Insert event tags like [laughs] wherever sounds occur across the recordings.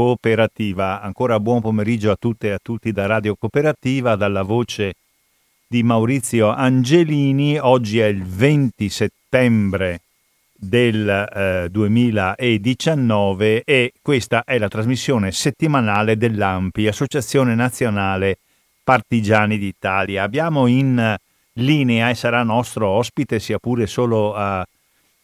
Cooperativa. Ancora buon pomeriggio a tutte e a tutti da Radio Cooperativa, dalla voce di Maurizio Angelini. Oggi è il 20 settembre del eh, 2019 e questa è la trasmissione settimanale dell'AMPI, Associazione Nazionale Partigiani d'Italia. Abbiamo in linea e sarà nostro ospite, sia pure solo a,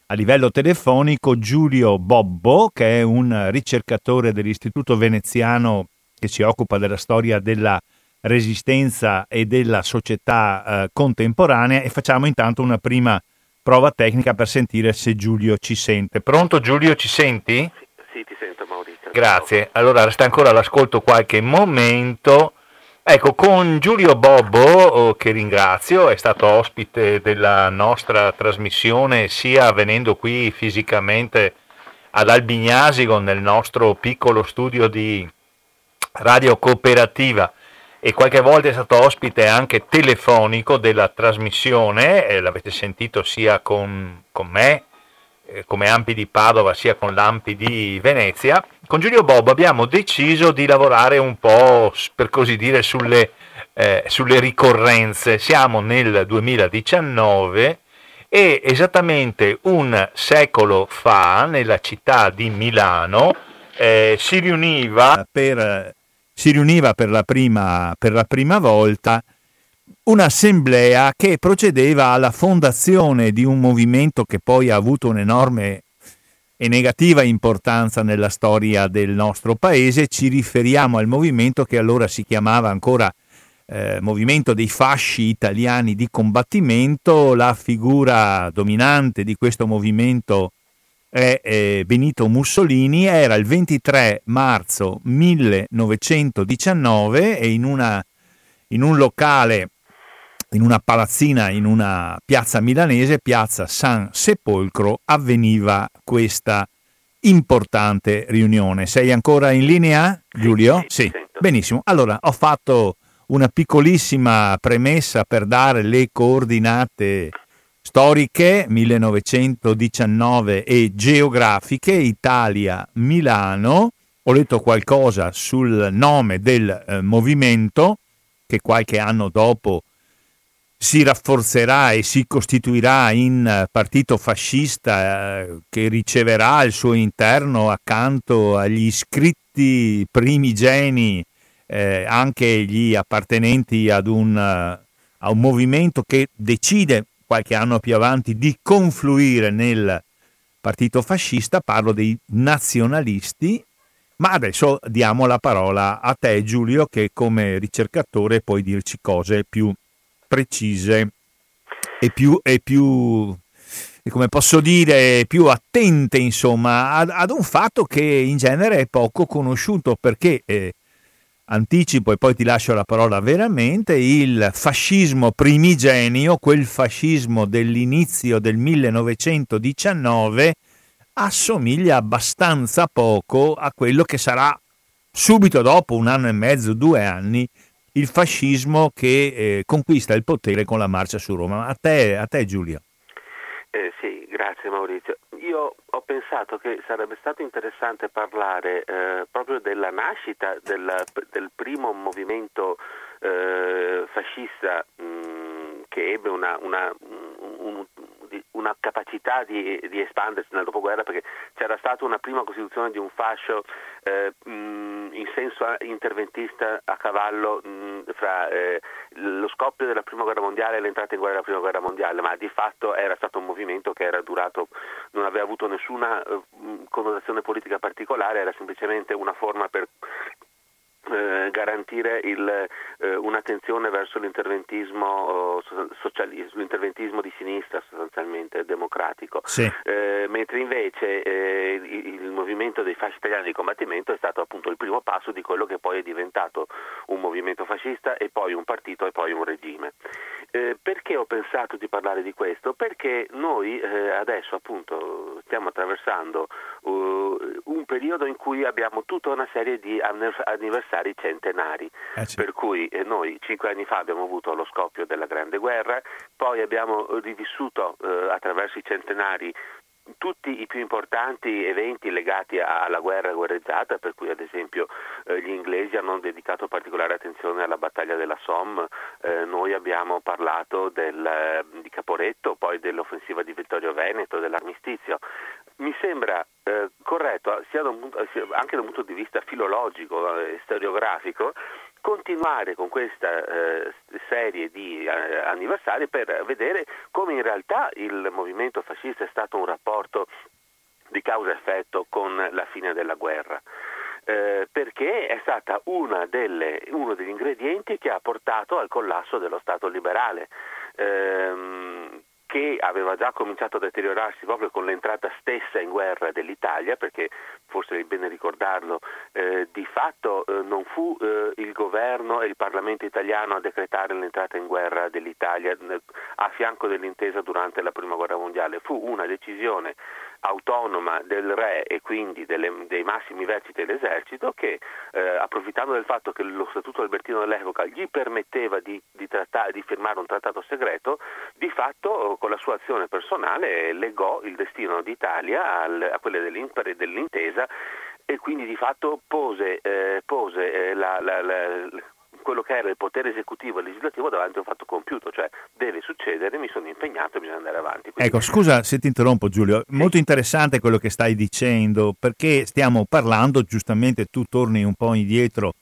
a livello telefonico, Giulio Bobbo, che è un ricercatore dell'Istituto Veneziano che si occupa della storia della resistenza e della società eh, contemporanea e facciamo intanto una prima prova tecnica per sentire se Giulio ci sente. Pronto Giulio, ci senti? Sì, sì ti sento Maurizio. Grazie. Allora resta ancora all'ascolto qualche momento. Ecco, con Giulio Bobbo, oh, che ringrazio, è stato ospite della nostra trasmissione, sia venendo qui fisicamente ad Albignasico nel nostro piccolo studio di radio cooperativa. E qualche volta è stato ospite anche telefonico della trasmissione, eh, l'avete sentito sia con, con me eh, come Ampi di Padova sia con l'Ampi di Venezia, con Giulio Bob abbiamo deciso di lavorare un po', per così dire, sulle, eh, sulle ricorrenze. Siamo nel 2019 e esattamente un secolo fa, nella città di Milano, eh, si riuniva per, si riuniva per la prima, per la prima volta un'assemblea che procedeva alla fondazione di un movimento che poi ha avuto un'enorme e negativa importanza nella storia del nostro paese. Ci riferiamo al movimento che allora si chiamava ancora eh, Movimento dei Fasci Italiani di Combattimento. La figura dominante di questo movimento è eh, Benito Mussolini. Era il 23 marzo 1919 e in, una, in un locale in una palazzina in una piazza milanese, piazza San Sepolcro, avveniva questa importante riunione. Sei ancora in linea, Giulio? Sì. sì. Benissimo. Allora, ho fatto una piccolissima premessa per dare le coordinate storiche 1919 e geografiche Italia-Milano. Ho letto qualcosa sul nome del eh, movimento che qualche anno dopo si rafforzerà e si costituirà in eh, partito fascista eh, che riceverà al suo interno accanto agli iscritti primigeni eh, anche gli appartenenti ad un, uh, a un movimento che decide qualche anno più avanti di confluire nel partito fascista, parlo dei nazionalisti, ma adesso diamo la parola a te Giulio che come ricercatore puoi dirci cose più precise e più, e più come posso dire, più attente insomma ad, ad, un fatto che in genere è poco conosciuto perché eh, anticipo e poi ti lascio la parola veramente il fascismo primigenio, quel fascismo dell'inizio del 1919 assomiglia abbastanza poco a quello che sarà subito dopo un anno e mezzo, due anni il fascismo che eh, conquista il potere con la marcia su Roma. A te, a te Giulia. Eh, sì, grazie Maurizio. Io ho pensato che sarebbe stato interessante parlare eh, proprio della nascita del, del primo movimento eh, fascista mh, mm, che ebbe una, una, un, una capacità di, di, espandersi nel dopoguerra perché c'era stata una prima costituzione di un fascio eh, in senso interventista a cavallo mh, fra eh, lo scoppio della prima guerra mondiale e l'entrata in guerra della prima guerra mondiale, ma di fatto era stato un movimento che era durato, non aveva avuto nessuna eh, connotazione politica particolare, era semplicemente una forma per eh, garantire il, eh, un'attenzione verso l'interventismo, socialismo, l'interventismo di sinistra sostanzialmente democratico, sì. eh, mentre invece eh, il, il, movimento dei fasci italiani di combattimento è stato appunto il primo passo di quello che poi è diventato un movimento fascista e poi un partito e poi un regime. Eh, perché ho pensato di parlare di questo? Perché noi eh, adesso appunto stiamo attraversando un periodo in cui abbiamo tutta una serie di anniversari anniversari centenari, eh sì. per cui eh, noi cinque anni fa abbiamo avuto lo scoppio della Grande Guerra, poi abbiamo rivissuto eh, attraverso i centenari tutti i più importanti eventi legati alla guerra guerreggiata, per cui ad esempio eh, gli inglesi hanno dedicato particolare attenzione alla battaglia della Somme, eh, noi abbiamo parlato del, di Caporetto, poi dell'offensiva di Vittorio Veneto, dell'armistizio. Mi sembra eh, corretto, sia da un, anche da un punto di vista filologico e storiografico, continuare con questa eh, serie di eh, anniversari per vedere come in realtà il movimento fascista è stato un rapporto di causa-effetto con la fine della guerra. Eh, perché è stata delle, uno degli ingredienti che ha portato al collasso dello Stato liberale. Ehm, che aveva già cominciato a deteriorarsi proprio con l'entrata stessa in guerra dell'Italia, perché forse è bene ricordarlo, eh, di fatto eh, non fu eh, il governo e il Parlamento italiano a decretare l'entrata in guerra dell'Italia a fianco dell'intesa durante la Prima Guerra Mondiale, fu una decisione autonoma del re e quindi delle, dei massimi vertici dell'esercito che eh, approfittando del fatto che lo Statuto Albertino dell'epoca gli permetteva di, di, trattare, di firmare un trattato segreto, di fatto con la sua azione personale legò il destino d'Italia al, a quelle dell'intesa e quindi di fatto pose, eh, pose eh, la, la, la, quello che era il potere esecutivo e legislativo davanti a un fatto compiuto, cioè deve succedere, mi sono impegnato e bisogna andare avanti. Quindi... Ecco, scusa se ti interrompo Giulio, sì. molto interessante quello che stai dicendo, perché stiamo parlando, giustamente tu torni un po' indietro,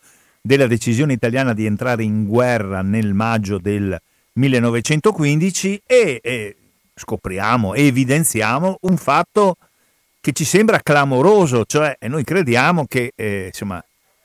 della decisione italiana di entrare in guerra nel maggio del 1915 e, e scopriamo e evidenziamo un fatto che ci sembra clamoroso, cioè noi crediamo che eh, insomma,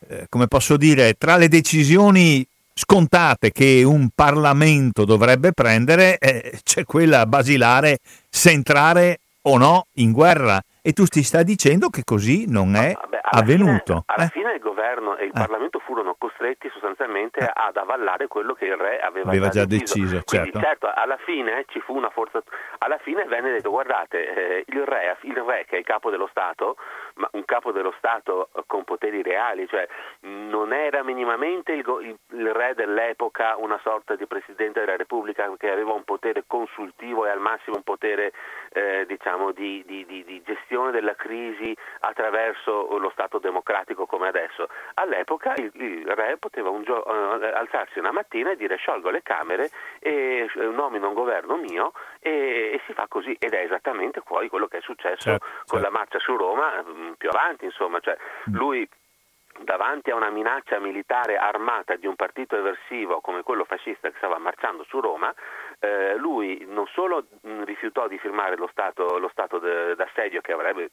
eh, come posso dire, tra le decisioni scontate che un Parlamento dovrebbe prendere eh, c'è quella basilare se entrare o no in guerra e tu ti stai dicendo che così non è ah, Beh, alla avvenuto. Fine, alla eh? fine il governo e il eh. Parlamento furono costretti sostanzialmente eh. ad avvallare quello che il re aveva, aveva già, già deciso. deciso Quindi, certo. certo. alla fine ci fu una forza. Alla fine venne detto: guardate, eh, il, re, il re che è il capo dello Stato, ma un capo dello Stato con poteri reali, cioè non era minimamente il, il, il re dell'epoca una sorta di presidente della Repubblica che aveva un potere consultivo e al massimo un potere eh, diciamo, di, di, di, di gestione della crisi attraverso lo Stato democratico come adesso. All'epoca il, il re poteva un gio- uh, alzarsi una mattina e dire sciolgo le Camere e uh, nomino un governo mio e, e, si fa così ed è esattamente poi quello che è successo certo, con certo. la marcia su Roma più avanti, insomma, cioè, mm. lui davanti a una minaccia militare armata di un partito eversivo come quello fascista che stava marciando su Roma, eh, lui non solo mh, rifiutò di firmare lo stato, lo stato d'assedio che avrebbe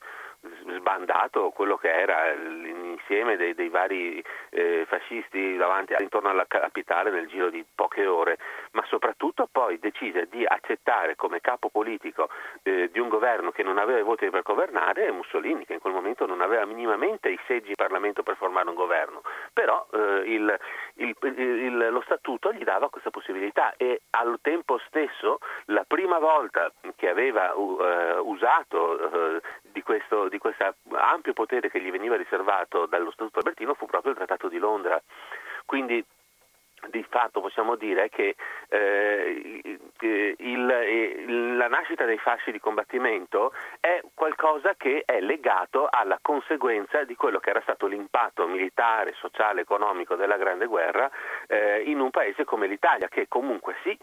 sbandato quello che era l'insieme dei, dei vari eh, fascisti davanti, intorno alla capitale nel giro di poche ore, ma soprattutto poi decise di accettare come capo politico eh, di un governo che non aveva i voti per governare Mussolini, che in quel momento non aveva minimamente i seggi in Parlamento per formare un governo, però eh, il, il, il, lo statuto gli dava questa possibilità e al tempo stesso la prima volta che aveva uh, usato uh, di questo di questo ampio potere che gli veniva riservato dallo Statuto Albertino fu proprio il Trattato di Londra. Quindi di fatto possiamo dire che eh, il, il, la nascita dei fasci di combattimento è qualcosa che è legato alla conseguenza di quello che era stato l'impatto militare, sociale, economico della Grande Guerra eh, in un paese come l'Italia, che comunque sì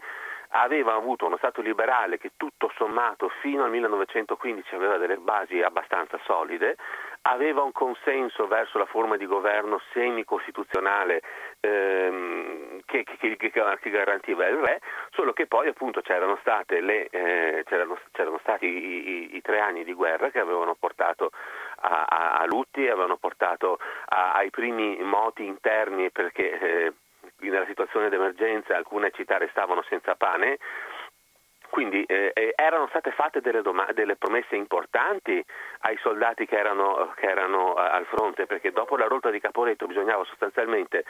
aveva avuto uno Stato liberale che tutto sommato fino al 1915 aveva delle basi abbastanza solide, aveva un consenso verso la forma di governo semi-costituzionale ehm, che, che, che, che, garantiva il re, solo che poi appunto c'erano, le, eh, c'erano, c'erano stati i, i, i, tre anni di guerra che avevano portato a, a, a lutti, avevano portato a, ai primi moti interni perché eh, nella situazione d'emergenza alcune città restavano senza pane, quindi eh, eh, erano state fatte delle, doma- delle, promesse importanti ai soldati che erano, che erano uh, al fronte, perché dopo la rotta di Caporetto bisognava sostanzialmente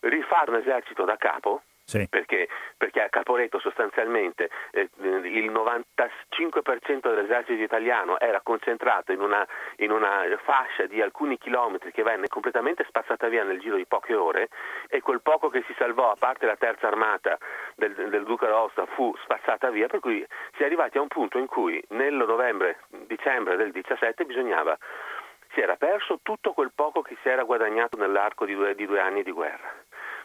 rifare un esercito da capo, Sì. Perché, perché, a Caporetto sostanzialmente eh, il 95% dell'esercito italiano era concentrato in una, in una, fascia di alcuni chilometri che venne completamente spazzata via nel giro di poche ore e quel poco che si salvò, a parte la terza armata del, del Duca d'Aosta, fu spazzata via, per cui si è arrivati a un punto in cui nel novembre-dicembre del 17 bisognava si era perso tutto quel poco che si era guadagnato nell'arco di due, di due anni di guerra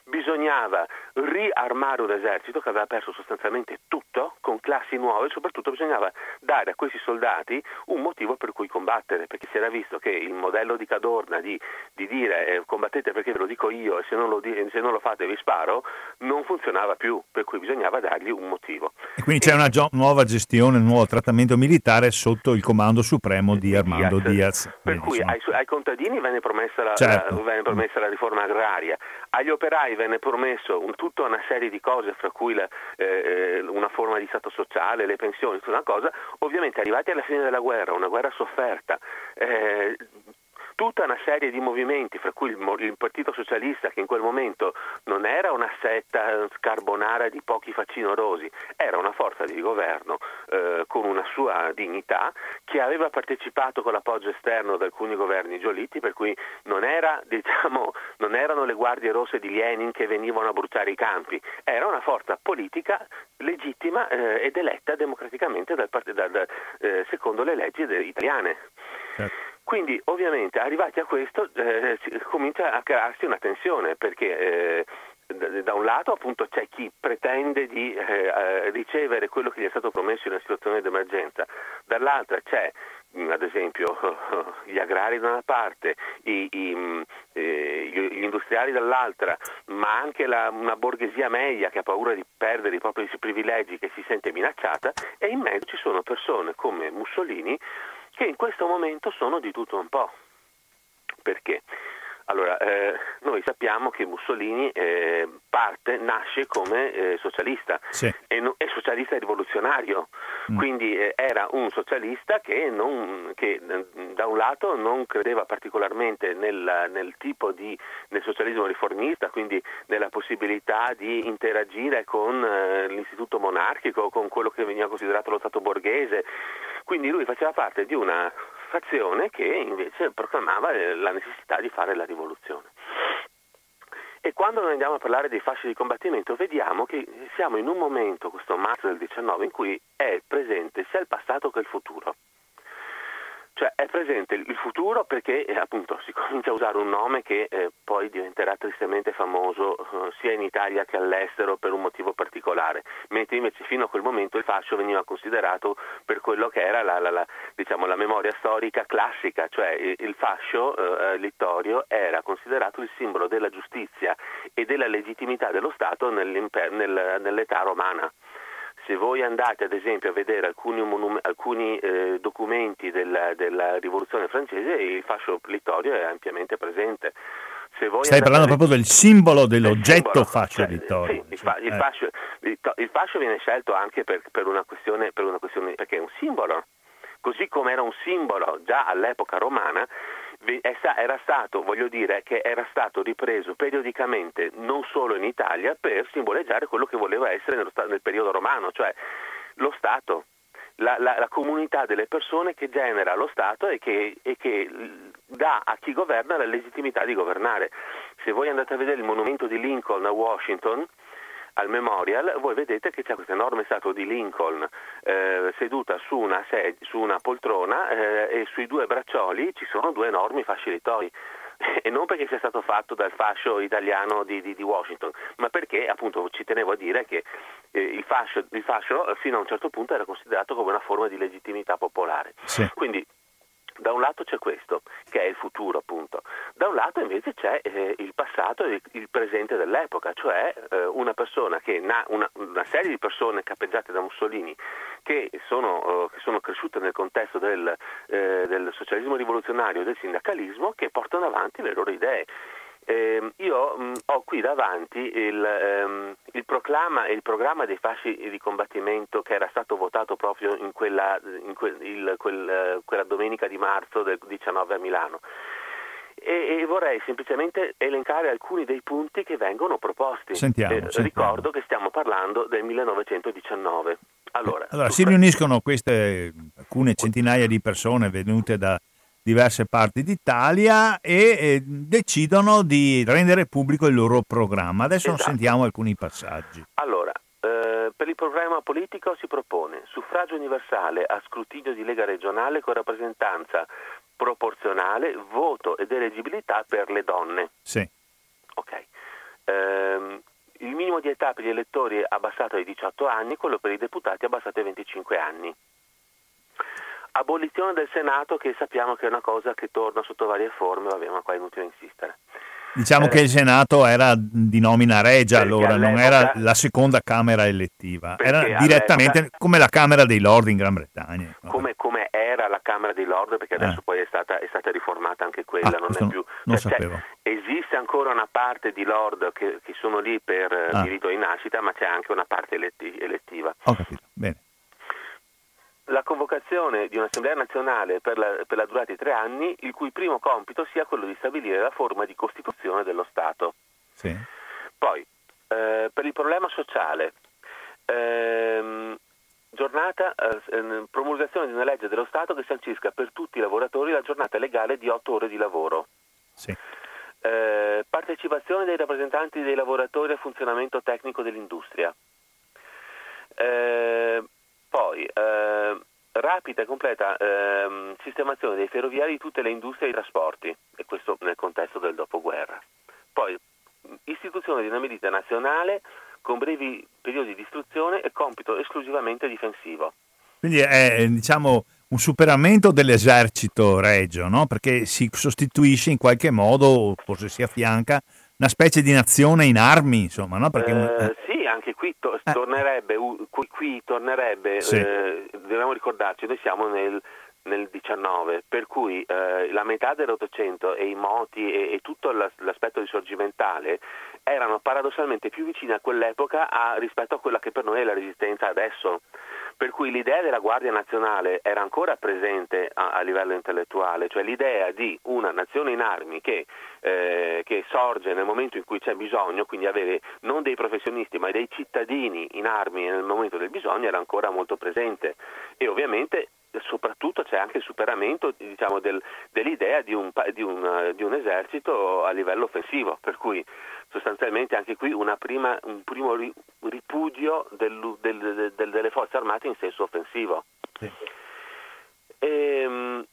bisognava riarmare un esercito che aveva perso sostanzialmente tutto con classi nuove e soprattutto bisognava dare a questi soldati un motivo per cui combattere, perché si era visto che il modello di Cadorna di, di dire eh, combattete perché ve lo dico io e se non lo, se non lo, fate vi sparo non funzionava più, per cui bisognava dargli un motivo. E quindi c'è una gio- nuova gestione, un nuovo trattamento militare sotto il comando supremo di Armando Diaz. Diaz. Per Beh, cui ai, ai, contadini venne promessa, la, certo. la, venne promessa la riforma agraria, agli operai venne promesso un, tutta una serie di cose, fra cui la, eh, una forma di stato sociale, le pensioni, tutta una cosa, ovviamente arrivati alla fine della guerra, una guerra sofferta, eh, tutta una serie di movimenti, fra cui il, il, Partito Socialista, che in quel momento non era una setta carbonara di pochi facinorosi, era una forza di governo eh, con una sua dignità, che aveva partecipato con l'appoggio esterno ad alcuni governi giolitti, per cui non, era, [laughs] diciamo, non erano le guardie rosse di Lenin che venivano a bruciare i campi, era una forza politica legittima eh, ed eletta democraticamente dal, dal, eh, secondo le leggi italiane. Certo. Quindi ovviamente arrivati a questo eh, comincia a crearsi una tensione perché eh, da un lato appunto c'è chi pretende di eh, eh, ricevere quello che gli è stato promesso in una situazione di emergenza, dall'altra c'è ad esempio [laughs] gli agrari da una parte, i, i, eh, gli industriali dall'altra, ma anche la, una borghesia media che ha paura di perdere i propri privilegi, che si sente minacciata, e in mezzo ci sono persone come Mussolini che in questo momento sono di tutto un po'. Perché? Allora, eh, noi sappiamo che Mussolini eh, parte, nasce come eh, socialista sì. e no, è socialista rivoluzionario, mm. quindi eh, era un socialista che, non, che, da un lato non credeva particolarmente nel, nel tipo di nel socialismo riformista, quindi nella possibilità di interagire con eh, l'istituto monarchico, con quello che veniva considerato lo Stato borghese, quindi lui faceva parte di una fazione che invece proclamava eh, la necessità di fare la rivoluzione. E quando noi andiamo a parlare dei fasci di combattimento vediamo che siamo in un momento, questo marzo del 19, in cui è presente sia il passato che il futuro. Cioè è presente il futuro perché eh, appunto si [laughs] comincia a usare un nome che eh, poi diventerà tristemente famoso eh, sia in Italia che all'estero per un motivo particolare, mentre invece fino a quel momento il fascio veniva considerato per quello che era la, la, la, diciamo, la memoria storica classica, cioè il, il fascio eh, littorio era considerato il simbolo della giustizia e della legittimità dello Stato nel, nell'età romana se voi andate ad esempio a vedere alcuni, monum- alcuni eh, documenti della, della, rivoluzione francese, il fascio littorio è ampiamente presente. Stai parlando proprio del simbolo dell'oggetto simbolo, fascio cioè, littorio. Sì, il, eh. fascio, il, fascio, viene scelto anche per, per, una questione, per una questione, perché è un simbolo, così come era un simbolo già all'epoca romana era stato, voglio dire, che era stato ripreso periodicamente non solo in Italia per simboleggiare quello che voleva essere nello, nel periodo romano, cioè lo Stato, la, la, la, comunità delle persone che genera lo Stato e che, e che, dà a chi governa la legittimità di governare. Se voi andate a vedere il monumento di Lincoln a Washington, al Memorial, voi vedete che c'è questa enorme statua di Lincoln eh, seduta su una, sed- su una poltrona eh, e sui due braccioli ci sono due enormi fasci littori [laughs] e non perché sia stato fatto dal fascio italiano di, di, di Washington, ma perché appunto ci tenevo a dire che eh, il, fascio, il, fascio, fino a un certo punto era considerato come una forma di legittimità popolare. Sì. Quindi da un lato c'è questo, che è il futuro appunto, da un lato invece c'è eh, il passato e il presente dell'epoca, cioè eh, una che na- una, una, serie di persone cappeggiate da Mussolini che sono, uh, che sono cresciute nel contesto del, eh, del socialismo rivoluzionario e del sindacalismo che portano avanti le loro idee. Eh, io mh, ho qui davanti il, ehm, il, proclama e il programma dei fasci di combattimento che era stato votato proprio in quella, in quel, il, quel, quella domenica di marzo del 19 a Milano. e, e, vorrei semplicemente elencare alcuni dei punti che vengono proposti. Sentiamo, eh, sentiamo. Ricordo che stiamo parlando del 1919. Allora, allora si riuniscono queste alcune centinaia di persone venute da diverse parti d'Italia e eh, decidono di rendere pubblico il loro programma. Adesso esatto. sentiamo alcuni passaggi. Allora, eh, per il programma politico si propone suffragio universale a scrutinio di Lega regionale con rappresentanza proporzionale, voto ed eleggibilità per le donne. Sì. Ok. Ehm, il minimo di età per gli elettori è abbassato ai 18 anni, quello per i deputati è abbassato ai 25 anni. Abolizione del Senato che sappiamo che è una cosa che torna sotto varie forme, vabbè, ma qua è inutile insistere. Diciamo eh, che il Senato era di nomina regia allora, non era la seconda Camera elettiva, era direttamente come la Camera dei Lord in Gran Bretagna. Come, come era la Camera dei Lord, perché adesso eh. poi è stata, è stata, riformata anche quella, ah, non è più... Non cioè, sapevo. esiste ancora una parte di Lord che, che sono lì per ah. diritto di nascita, ma c'è anche una parte eletti, elettiva. Ho capito, bene la convocazione di un'Assemblea nazionale per la, per la, durata di tre anni, il cui primo compito sia quello di stabilire la forma di costituzione dello Stato. Sì. Poi, eh, per il problema sociale, ehm, giornata, eh, promulgazione di una legge dello Stato che sancisca per tutti i lavoratori la giornata legale di otto ore di lavoro. Sì. Eh, partecipazione dei rappresentanti dei lavoratori al funzionamento tecnico dell'industria. Eh, poi, eh, rapida e completa eh, sistemazione dei ferroviari di tutte le industrie e i trasporti, e questo nel contesto del dopoguerra. Poi, istituzione di una milizia nazionale con brevi periodi di istruzione e compito esclusivamente difensivo. Quindi è diciamo, un superamento dell'esercito regio, no? perché si sostituisce in qualche modo, forse si affianca, una specie di nazione in armi, insomma, no? Perché... Eh, sì, anche qui to- eh. tornerebbe, qui, qui tornerebbe sì. eh, dobbiamo ricordarci, noi siamo nel, nel 19, per cui eh, la metà dell'Ottocento e i moti e, e tutto l'aspetto risorgimentale erano paradossalmente più vicini a quell'epoca a, rispetto a quella che per noi è la resistenza adesso. Per cui l'idea della Guardia Nazionale era ancora presente a, a livello intellettuale, cioè l'idea di una nazione in armi che, eh, che, sorge nel momento in cui c'è bisogno, quindi avere non dei professionisti ma dei cittadini in armi nel momento del bisogno era ancora molto presente. E ovviamente soprattutto c'è anche il superamento diciamo, del, dell'idea di un, di, un, di un, esercito a livello offensivo, per cui sostanzialmente anche qui prima, un primo ripudio del, del, del, delle forze armate in senso offensivo. Sì. E, ehm,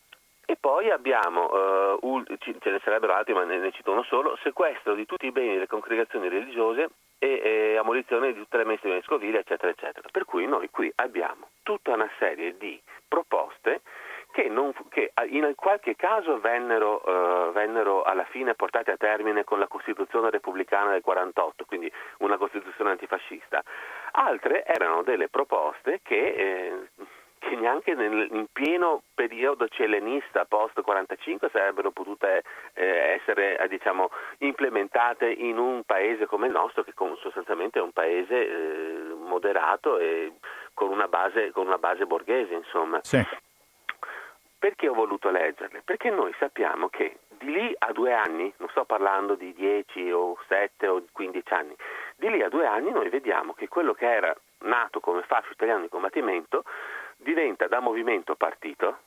e, poi abbiamo, uh, ce ne sarebbero altri ma ne, ne cito uno solo, sequestro di tutti i beni delle congregazioni religiose e, e abolizione di tutte le messe vescovili, eccetera, eccetera. Per cui noi qui abbiamo tutta una serie di proposte che, non, che in qualche caso vennero, uh, vennero, alla fine portate a termine con la Costituzione repubblicana del 48, quindi una Costituzione antifascista. Altre erano delle proposte che, eh, che neanche nel, in pieno periodo celenista post 45 sarebbero potute eh, essere eh, diciamo, implementate in un paese come il nostro, che sostanzialmente è un paese eh, moderato e con una base, con una base borghese, insomma. Sì. Perché ho voluto leggerle? Perché noi sappiamo che di lì a due anni, non sto parlando di 10 o 7 o 15 anni, di lì a due anni noi vediamo che quello che era nato come fascio italiano di combattimento diventa da movimento partito,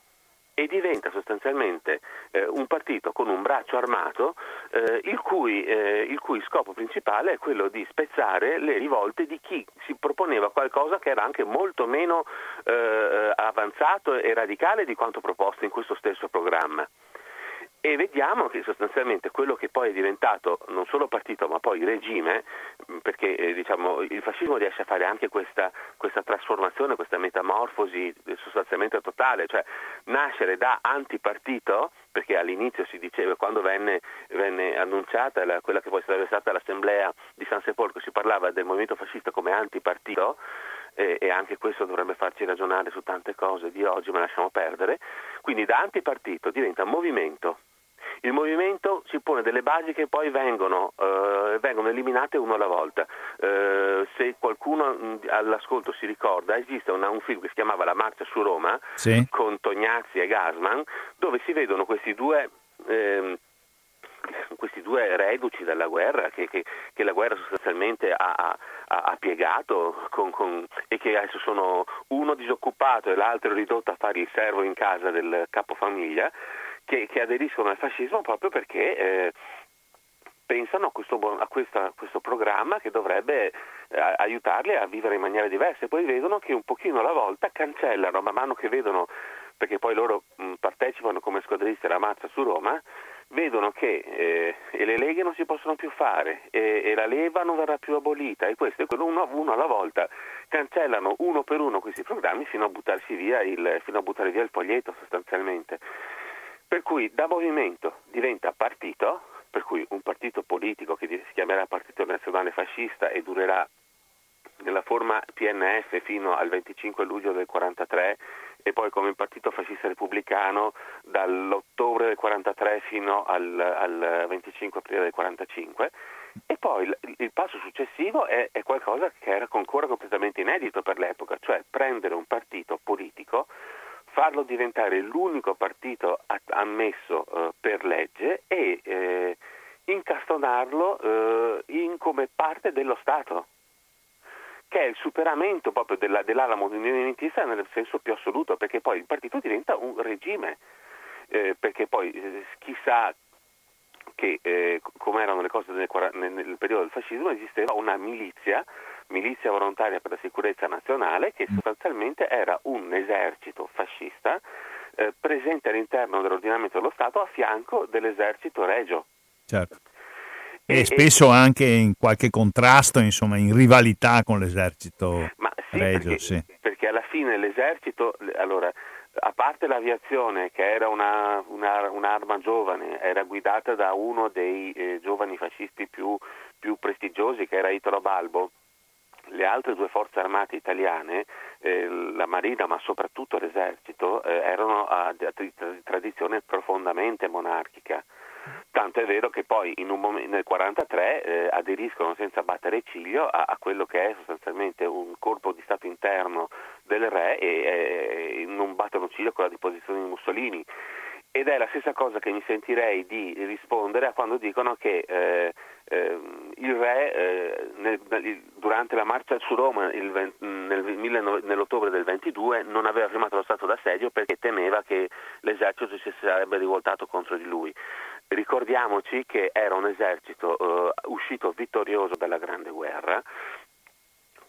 e diventa sostanzialmente eh, un partito con un braccio armato eh, il, cui, eh, il, cui, scopo principale è quello di spezzare le rivolte di chi si proponeva qualcosa che era anche molto meno eh, avanzato e radicale di quanto proposto in questo stesso programma e vediamo che sostanzialmente quello che poi è diventato non solo partito ma poi regime, perché eh, diciamo, il fascismo riesce a fare anche questa, questa, trasformazione, questa metamorfosi sostanzialmente totale, cioè nascere da antipartito, perché all'inizio si diceva, quando venne, venne annunciata la, quella che poi sarebbe stata l'assemblea di San Sepolcro, si parlava del movimento fascista come antipartito, e, e anche questo dovrebbe farci ragionare su tante cose di oggi, ma lasciamo perdere, quindi da antipartito diventa movimento il movimento si pone delle basi che poi vengono, eh, vengono eliminate uno alla volta. Eh, se qualcuno mh, all'ascolto si ricorda, esiste una, un film che si chiamava La marcia su Roma sì. con Tognazzi e Gasman, dove si vedono questi due... Eh, questi due reduci dalla guerra, che, che, che la guerra sostanzialmente ha, ha, ha piegato con, con, e che adesso sono uno disoccupato e l'altro ridotto a fare il servo in casa del capofamiglia, che, che aderiscono al fascismo proprio perché eh, pensano a, questo, a, questa, a, questo, programma che dovrebbe eh, aiutarli a vivere in maniera diversa. E poi vedono che un pochino alla volta cancellano, man mano che vedono, perché poi loro mh, partecipano come squadristi alla mazza su Roma, vedono che eh, le leghe non si possono più fare e, e, la leva non verrà più abolita. E questo è quello uno, uno, alla volta. Cancellano uno per uno questi programmi fino a buttarsi via il, fino a buttare via il foglietto sostanzialmente. Per cui da movimento diventa partito, per cui un partito politico che si chiamerà Partito Nazionale Fascista e durerà nella forma PNF fino al 25 luglio del 43 e poi come partito fascista repubblicano dall'ottobre del 43 fino al, al 25 aprile del 45 e poi il, il passo successivo è, è, qualcosa che era ancora completamente inedito per l'epoca, cioè prendere un partito politico farlo diventare l'unico partito ammesso eh, per legge e eh, incastonarlo eh, in, come parte dello Stato, che è il superamento proprio della, dell'ala movimentista nel senso più assoluto, perché poi il partito diventa un regime, eh, perché poi eh, chissà che come erano le cose nel, nel periodo del fascismo esisteva una milizia milizia volontaria per la sicurezza nazionale, che mm. sostanzialmente era un esercito fascista eh, presente all'interno dell'ordinamento dello Stato a fianco dell'esercito regio. Certo. E, e spesso e, anche in qualche contrasto, insomma, in rivalità con l'esercito sì, regio. Perché, sì. perché alla fine l'esercito, allora, a parte l'aviazione che era una, una, un'arma giovane, era guidata da uno dei eh, giovani fascisti più, più prestigiosi che era Italo Balbo, le altre due forze armate italiane, eh, la Marina ma soprattutto l'esercito, eh, erano a, di tradizione profondamente monarchica. Tanto è vero che poi momento, nel 1943 eh, aderiscono senza battere ciglio a, a, quello che è sostanzialmente un corpo di Stato interno del re e non battono ciglio con la disposizione di Mussolini. Ed è la stessa cosa che mi sentirei di rispondere a quando dicono che eh, eh, il re eh, nel, durante la marcia su Roma il, nel, nell'ottobre del 22 non aveva firmato lo stato d'assedio perché temeva che l'esercito si sarebbe rivoltato contro di lui. Ricordiamoci che era un esercito eh, uscito vittorioso dalla Grande Guerra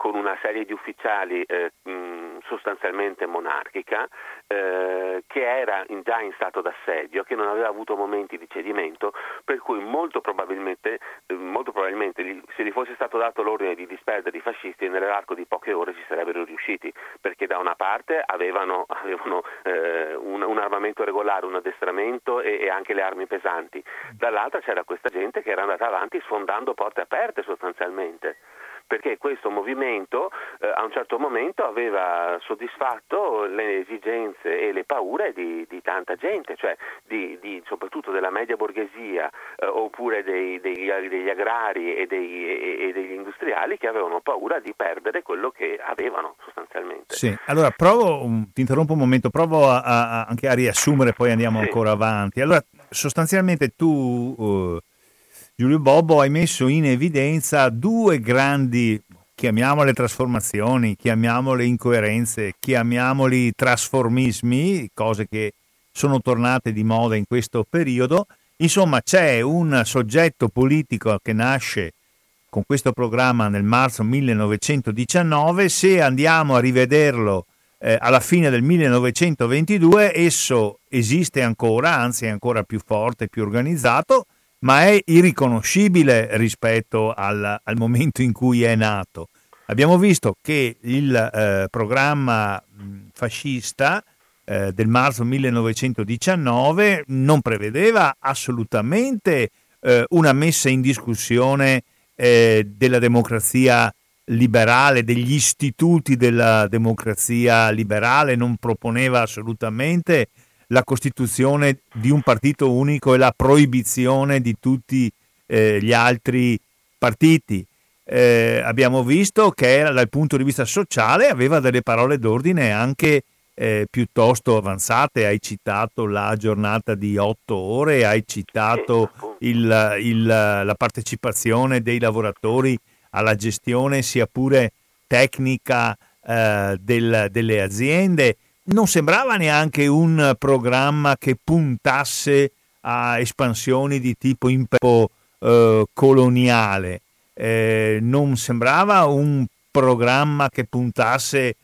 con una serie di ufficiali eh, mh, sostanzialmente monarchica, eh, che era in, già in stato d'assedio, che non aveva avuto momenti di cedimento, per cui molto probabilmente, eh, molto probabilmente gli, se gli fosse stato dato l'ordine di disperdere i fascisti nell'arco di poche ore ci sarebbero riusciti, perché da una parte avevano, [laughs] avevano eh, un, un, armamento regolare, un addestramento e, e anche le armi pesanti, dall'altra c'era questa gente che era andata avanti sfondando porte aperte sostanzialmente perché questo movimento eh, a un certo momento aveva soddisfatto le esigenze e le paure di, di tanta gente, cioè di, di, soprattutto della media borghesia eh, oppure dei, degli, degli, agrari e, dei, e, e, degli industriali che avevano paura di perdere quello che avevano sostanzialmente. Sì, allora provo, ti interrompo un momento, provo a, a, anche a riassumere, poi andiamo sì. ancora avanti. Allora, sostanzialmente tu... Uh, Giulio Bobbo hai messo in evidenza due grandi, chiamiamole trasformazioni, chiamiamole incoerenze, chiamiamoli trasformismi, cose che sono tornate di moda in questo periodo. Insomma, c'è un soggetto politico che nasce con questo programma nel marzo 1919, se andiamo a rivederlo eh, alla fine del 1922, esso esiste ancora, anzi è ancora più forte, più organizzato, ma è irriconoscibile rispetto al, al momento in cui è nato. Abbiamo visto che il eh, programma fascista eh, del marzo 1919 non prevedeva assolutamente eh, una messa in discussione eh, della democrazia liberale, degli istituti della democrazia liberale, non proponeva assolutamente la costituzione di un partito unico e la proibizione di tutti eh, gli altri partiti. Eh, abbiamo visto che dal punto di vista sociale aveva delle parole d'ordine anche eh, piuttosto avanzate, hai citato la giornata di otto ore, hai citato il, il, la partecipazione dei lavoratori alla gestione sia pure tecnica eh, del, delle aziende. Non sembrava neanche un programma che puntasse a espansioni di tipo imperio eh, coloniale. Eh, non sembrava un programma che puntasse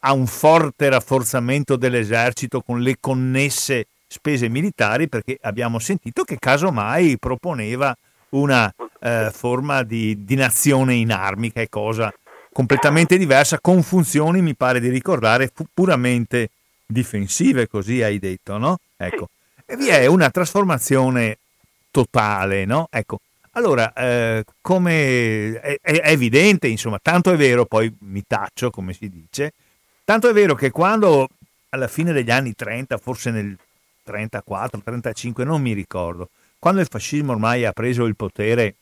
a un forte rafforzamento dell'esercito con le connesse spese militari perché abbiamo sentito che casomai proponeva una eh, forma di, di, nazione in armi, che è cosa completamente diversa, con funzioni, mi pare di ricordare, puramente difensive, così hai detto, no? Ecco. E vi è una trasformazione totale, no? Ecco. Allora, eh, come è, è, evidente, insomma, tanto è vero, poi mi taccio, come si dice, tanto è vero che quando alla fine degli anni 30, forse nel 34, 35, non mi ricordo, quando il fascismo ormai ha preso il potere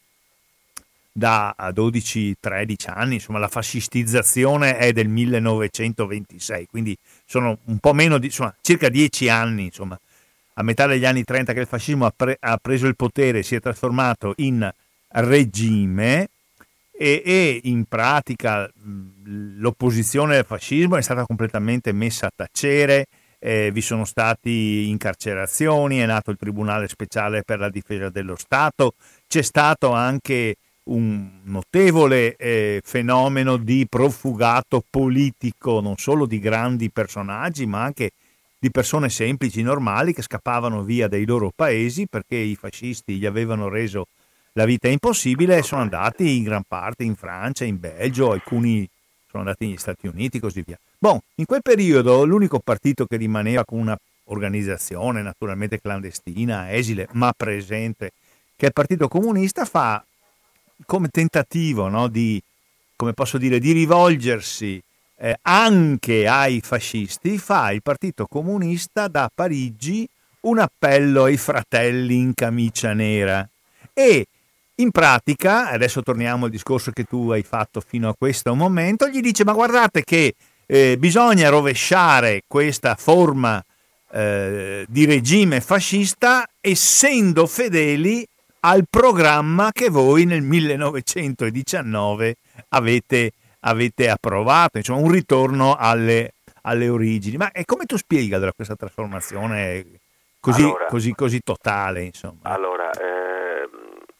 da 12-13 anni, insomma la fascistizzazione è del 1926, quindi sono un po' meno di, insomma, circa 10 anni, insomma, a metà degli anni 30 che il fascismo ha, pre- ha preso il potere, si è trasformato in regime e, e in pratica l'opposizione al fascismo è stata completamente messa a tacere, eh, vi sono state incarcerazioni, è nato il Tribunale Speciale per la Difesa dello Stato, c'è stato anche un notevole eh, fenomeno di profugato politico, non solo di grandi personaggi, ma anche di persone semplici, normali, che scappavano via dai loro paesi perché i fascisti gli avevano reso la vita impossibile e sono andati in gran parte in Francia, in Belgio, alcuni sono andati negli Stati Uniti e così via. Bon, in quel periodo l'unico partito che rimaneva con una organizzazione naturalmente clandestina, esile, ma presente, che è il Partito Comunista, fa come tentativo no, di, come dire, di rivolgersi eh, anche ai fascisti, fa il Partito Comunista da Parigi un appello ai fratelli in camicia nera. E in pratica, adesso torniamo al discorso che tu hai fatto fino a questo momento, gli dice ma guardate che eh, bisogna rovesciare questa forma eh, di regime fascista essendo fedeli al programma che voi nel 1919 avete, avete approvato, insomma un ritorno alle, alle origini. Ma e come tu spieghi allora, questa trasformazione così, allora, così, così totale? Insomma? Allora, eh,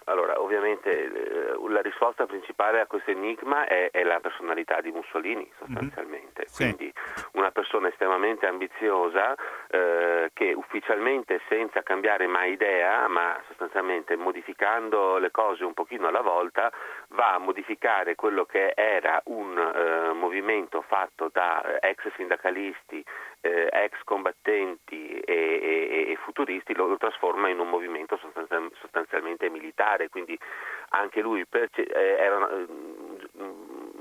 allora ovviamente eh, la risposta principale a questo enigma è, è, la personalità di Mussolini sostanzialmente, mm-hmm. quindi sì. una persona estremamente ambiziosa eh, che ufficialmente senza cambiare mai idea, ma sostanzialmente modificando le cose un pochino alla volta, va a modificare quello che era un eh, movimento fatto da eh, ex sindacalisti, eh, ex combattenti e, e, e, futuristi, lo, lo, trasforma in un movimento sostanzialmente militare, quindi anche lui per, eh, era eh,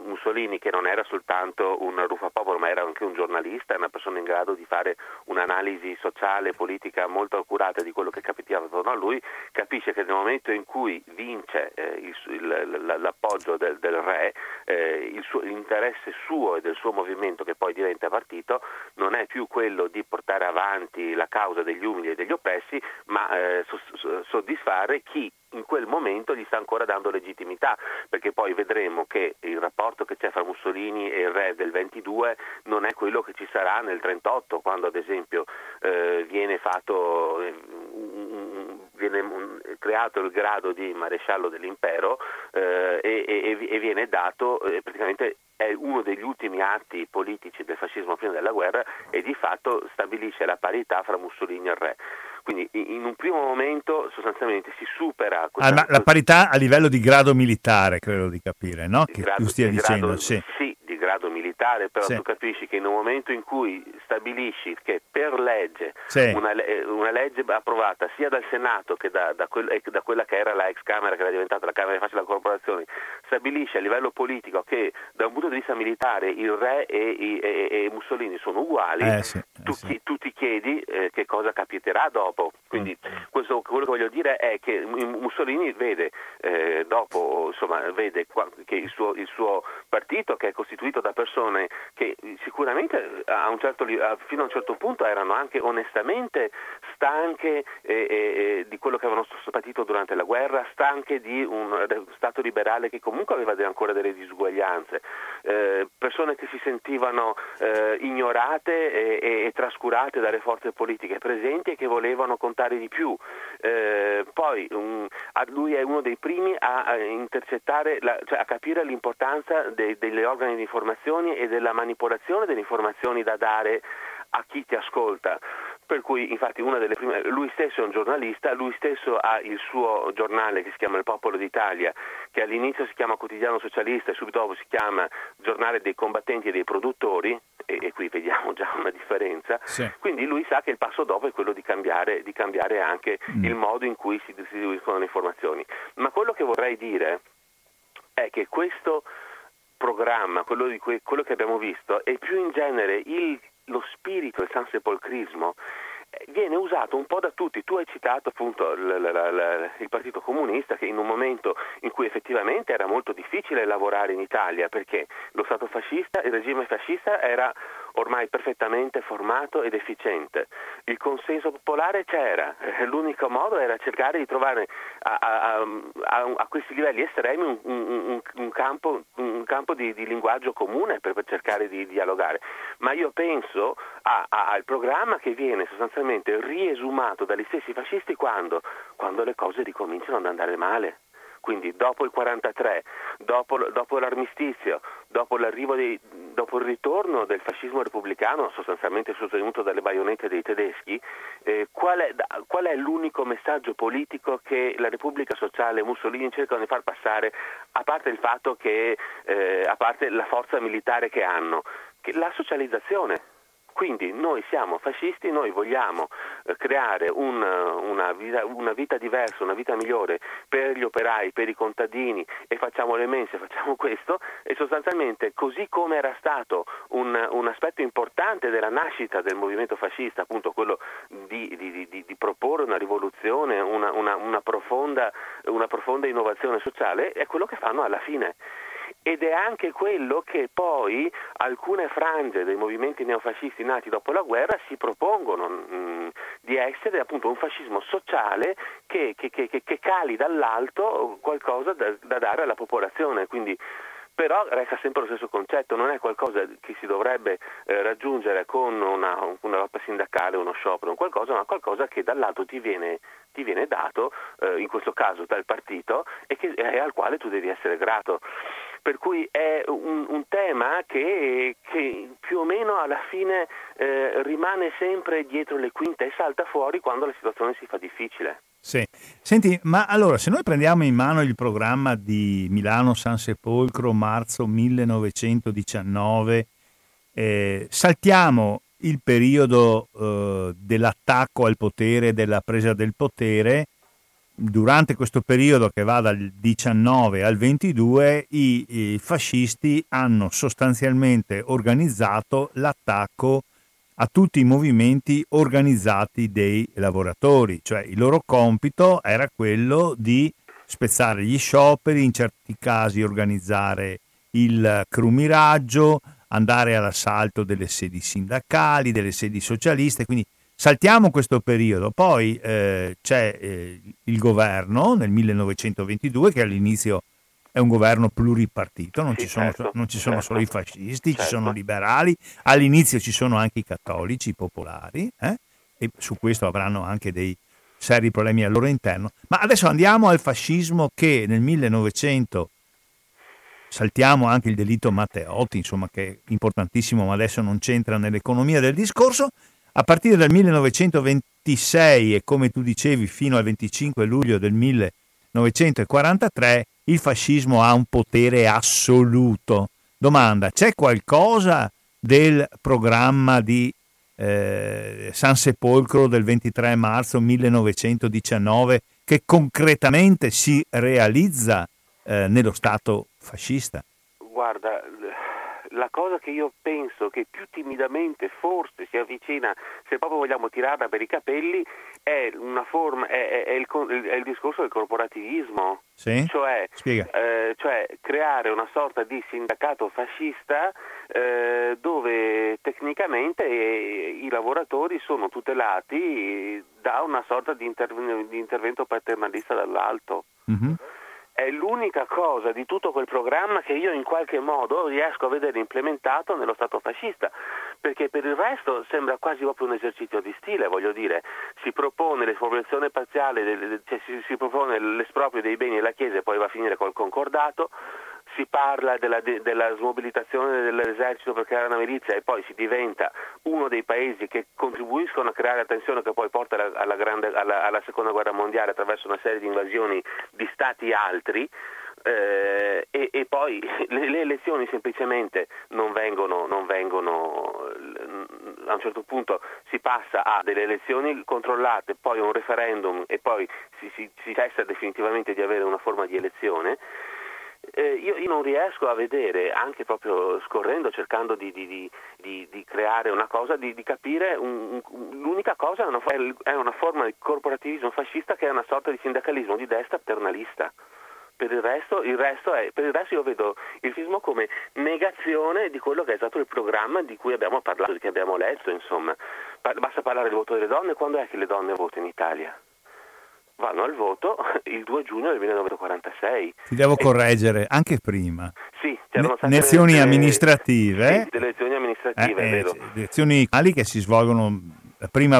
Mussolini che non era soltanto un ruffapopolo ma era anche un giornalista, una persona in grado di fare un'analisi sociale e politica molto accurata di quello che capitava attorno a lui, capisce che nel momento in cui vince eh, il, il, l'appoggio del, del re, eh, suo, l'interesse suo e del suo movimento che poi diventa partito non è più quello di portare avanti la causa degli umili e degli oppressi, ma eh, soddisfare chi in quel momento gli sta ancora dando legittimità, perché poi vedremo che il rapporto che c'è fra Mussolini e il re del 22 non è quello che ci sarà nel 38, quando ad esempio eh, viene fatto eh, viene creato il grado di maresciallo dell'impero eh, e, e, e, viene dato eh, praticamente è uno degli ultimi atti politici del fascismo prima della guerra e di fatto stabilisce la parità fra Mussolini e il re. Quindi in un primo momento sostanzialmente si supera... Ah, la parità a livello di grado militare, credo di capire, no? Che grado, tu stia dicendo. Grado, sì. sì, grado militare, però sì. tu capisci che in un momento in cui stabilisci che per legge sì. una, una, legge approvata sia dal Senato che da, da, quel, da, quella che era la ex Camera, che era diventata la Camera di Facile della Corporazione, stabilisce a livello politico che da un punto di vista militare il re e, e, e Mussolini sono uguali, eh sì, eh tu, sì. tu, ti chiedi eh, che cosa capiterà dopo. Quindi mm. questo, quello che voglio dire è che Mussolini vede eh, dopo, insomma, vede che il suo, il suo partito che è costituito scritto da persone che sicuramente a un certo, fino a un certo punto erano anche onestamente stanche eh, eh, di quello che avevano patito durante la guerra, stanche di un Stato liberale che comunque aveva ancora delle disuguaglianze, eh, persone che si sentivano eh, ignorate e, e, trascurate dalle forze politiche presenti e che volevano contare di più. Eh, poi um, lui è uno dei primi a, a intercettare, la, cioè a capire l'importanza dei, degli organi di informazione e della manipolazione delle informazioni da dare a chi ti ascolta. Per cui, infatti, una delle prime, lui stesso è un giornalista, lui stesso ha il suo giornale che si chiama Il Popolo d'Italia, che all'inizio si chiama Quotidiano Socialista e subito dopo si chiama Giornale dei combattenti e dei produttori, e, e qui vediamo già una differenza. Sì. Quindi lui sa che il passo dopo è quello di cambiare, di cambiare anche mm. il modo in cui si distribuiscono le informazioni. Ma quello che vorrei dire è che questo programma, quello, cui, quello che abbiamo visto, e più in genere il lo spirito del San Sepolcrismo eh, viene usato un po' da tutti. Tu hai citato appunto l- l- l- il Partito Comunista che in un momento in cui effettivamente era molto difficile lavorare in Italia perché lo Stato fascista, il regime fascista era ormai perfettamente formato ed efficiente. Il consenso popolare c'era, eh, l'unico modo era cercare di trovare a, a, a, a questi livelli estremi un, un, un campo, un campo di, di, linguaggio comune per, cercare di dialogare. Ma io penso al programma che viene sostanzialmente riesumato dagli stessi fascisti quando? Quando le cose ricominciano ad andare male quindi dopo il 43, dopo, dopo l'armistizio, dopo, dei, dopo, il ritorno del fascismo repubblicano sostanzialmente sostenuto dalle baionette dei tedeschi, eh, qual, è, qual, è, l'unico messaggio politico che la Repubblica Sociale e Mussolini cercano di far passare, a parte il fatto che, eh, a parte la forza militare che hanno? Che la socializzazione quindi noi siamo fascisti, noi vogliamo eh, creare un, una, vita, una, vita, diversa, una vita migliore per gli operai, per i contadini e facciamo le mense, [laughs] facciamo questo. E sostanzialmente così come era stato un, un aspetto importante della nascita del movimento fascista, appunto quello di, di, di, di proporre una rivoluzione, una, una, profonda, una profonda innovazione sociale, è quello che fanno alla fine ed è anche quello che poi alcune frange dei movimenti neofascisti nati dopo la guerra si propongono mh, mm, di essere appunto un fascismo sociale che, che, che, che cali dall'alto qualcosa da, da dare alla popolazione. Quindi però resta sempre lo stesso concetto, non è qualcosa che si dovrebbe eh, raggiungere con una, una, lotta sindacale, uno sciopero, qualcosa, ma qualcosa che dall'alto ti viene, ti viene dato, eh, in questo caso dal partito, e, che, e al quale tu devi essere grato per cui è un, un tema che, che, più o meno alla fine eh, rimane sempre dietro le quinte e salta fuori quando la situazione si fa difficile. Sì. Senti, ma allora se noi prendiamo in mano il programma di Milano San Sepolcro marzo 1919, eh, saltiamo il periodo eh, dell'attacco al potere, della presa del potere, durante questo periodo che va dal 19 al 22 i, i fascisti hanno sostanzialmente organizzato l'attacco a tutti i movimenti organizzati dei lavoratori, cioè il loro compito era quello di spezzare gli scioperi, in certi casi organizzare il crumiraggio, andare all'assalto delle sedi sindacali, delle sedi socialiste, quindi Saltiamo questo periodo, poi eh, c'è eh, il governo nel 1922 che all'inizio è un governo pluripartito, non, sì, ci, sono, certo, non ci sono, certo. solo i fascisti, certo. ci sono i liberali, all'inizio ci sono anche i cattolici, i popolari, eh? e su questo avranno anche dei seri problemi al loro interno. Ma adesso andiamo al fascismo che nel 1900 saltiamo anche il delitto Matteotti, insomma, che è importantissimo, ma adesso non c'entra nell'economia del discorso. A partire dal 1926 e come tu dicevi fino al 25 luglio del 1943 il fascismo ha un potere assoluto. Domanda, c'è qualcosa del programma di eh, San Sepolcro del 23 marzo 1919 che concretamente si realizza eh, nello Stato fascista? Guarda, la cosa che io penso che più timidamente forse si avvicina, se proprio vogliamo tirarla per i capelli, è, forma, è, è, il, è il, discorso del corporativismo, sì? cioè, eh, cioè, creare una sorta di sindacato fascista eh, dove tecnicamente eh, i lavoratori sono tutelati da una sorta di, interv- di intervento paternalista dall'alto. Mm-hmm è l'unica cosa di tutto quel programma che io in qualche modo riesco a vedere implementato nello Stato fascista, perché per il resto sembra quasi proprio un esercizio di stile, voglio dire, si propone l'espropriazione parziale, cioè si, propone l'esproprio dei beni della Chiesa e poi va a finire col concordato, si parla della, della, smobilitazione dell'esercito per creare una milizia e poi si diventa uno dei paesi che contribuiscono a creare la tensione che poi porta alla, alla, grande, alla, alla seconda guerra mondiale attraverso una serie di invasioni di stati altri. Eh, e, e, poi [laughs] le, le, elezioni semplicemente non vengono, non vengono, a un certo punto si passa a delle elezioni controllate, poi un referendum e poi si, si, si cessa definitivamente di avere una forma di elezione eh, io, io, non riesco a vedere, anche proprio scorrendo, cercando di, di, di, di creare una cosa, di, capire un, un, l'unica cosa è una, è una, forma di corporativismo fascista che è una sorta di sindacalismo di destra paternalista. Per il, resto, il resto è, per il resto io vedo il fascismo come negazione di quello che è stato il programma di cui abbiamo parlato, di cui abbiamo letto, insomma. Basta parlare del voto delle donne, quando è che le donne votano in Italia? Vanno al voto [laughs] il 2 giugno del 1946. Ti devo e... correggere, anche prima. Sì, c'erano state elezioni delle... amministrative. Sì, delle elezioni amministrative, eh, eh, elezioni che si svolgono la prima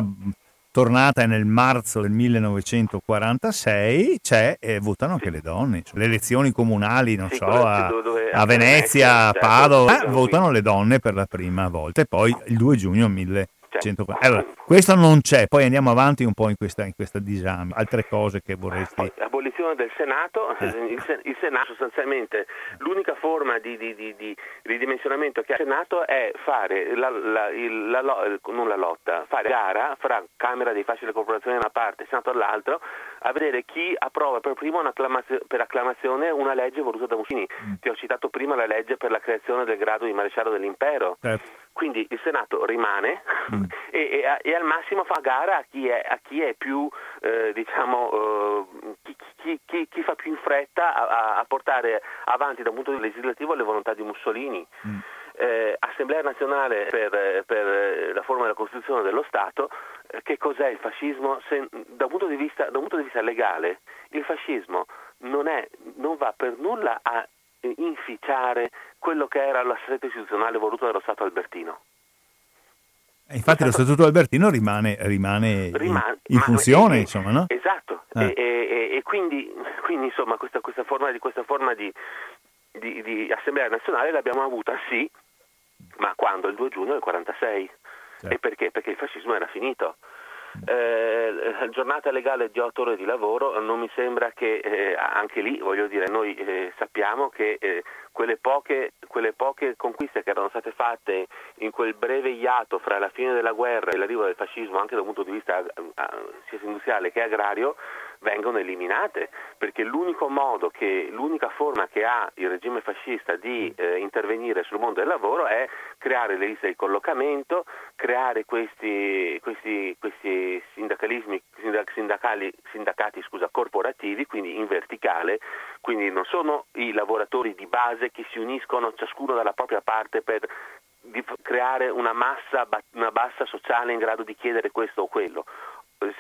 tornata è nel marzo del 1946, c'è e votano anche le donne. Le elezioni comunali, non sì, so, a, dove, a, Venezia, a certo, Padova, certo, votano le donne per la prima volta e poi il 2 giugno 1946. 140. Allora, questo non c'è, poi andiamo avanti un po' in questa, in questa disame. Altre cose che vorresti... Abolizione del Senato, eh. il, il, Senato sostanzialmente l'unica forma di, di, di, di, ridimensionamento che ha il Senato è fare la, la, il, la, non la lotta, fare gara fra Camera dei Fasci delle Corporazioni da una parte e Senato dall'altra a vedere chi approva per primo per acclamazione una legge voluta da Mussolini. Mm. Ti ho citato prima la legge per la creazione del grado di maresciallo dell'impero. Certo. Quindi il Senato rimane mm. [laughs] e, e, e, al massimo fa gara a chi è, a chi è più, eh, diciamo, eh, chi, chi, chi, fa più in fretta a, a, portare avanti da un punto di vista legislativo le volontà di Mussolini. Mm. Eh, Assemblea nazionale per, per, la forma della Costituzione dello Stato, eh, che cos'è il fascismo? Se, da, un punto di vista, da un punto di vista legale, il fascismo non, è, non va per nulla a inficiare quello che era l'assetto istituzionale voluto dallo Stato albertino. Infatti lo Statuto Albertino rimane, rimane, rimane in, in funzione, e, insomma, no? Esatto, eh. e, e, e, quindi, quindi insomma, questa, questa, forma, di, questa forma di, di, di, Assemblea nazionale l'abbiamo avuta sì, ma quando? Il 2 giugno del 46. Certo. E perché? Perché il fascismo era finito. Eh, giornata legale di otto ore di lavoro non mi sembra che eh, anche lì voglio dire noi eh, sappiamo che eh, quelle poche, quelle poche, conquiste che erano state fatte in quel breve iato fra la fine della guerra e l'arrivo del fascismo anche dal punto di vista eh, sia industriale che agrario vengono eliminate, perché l'unico modo che, l'unica forma che ha il regime fascista di eh, intervenire sul mondo del lavoro è creare le liste di collocamento, creare questi, questi, questi sindacali, sindacati scusa, corporativi, quindi in verticale, quindi non sono i lavoratori di base che si uniscono ciascuno dalla propria parte per creare una massa, una bassa sociale in grado di chiedere questo o quello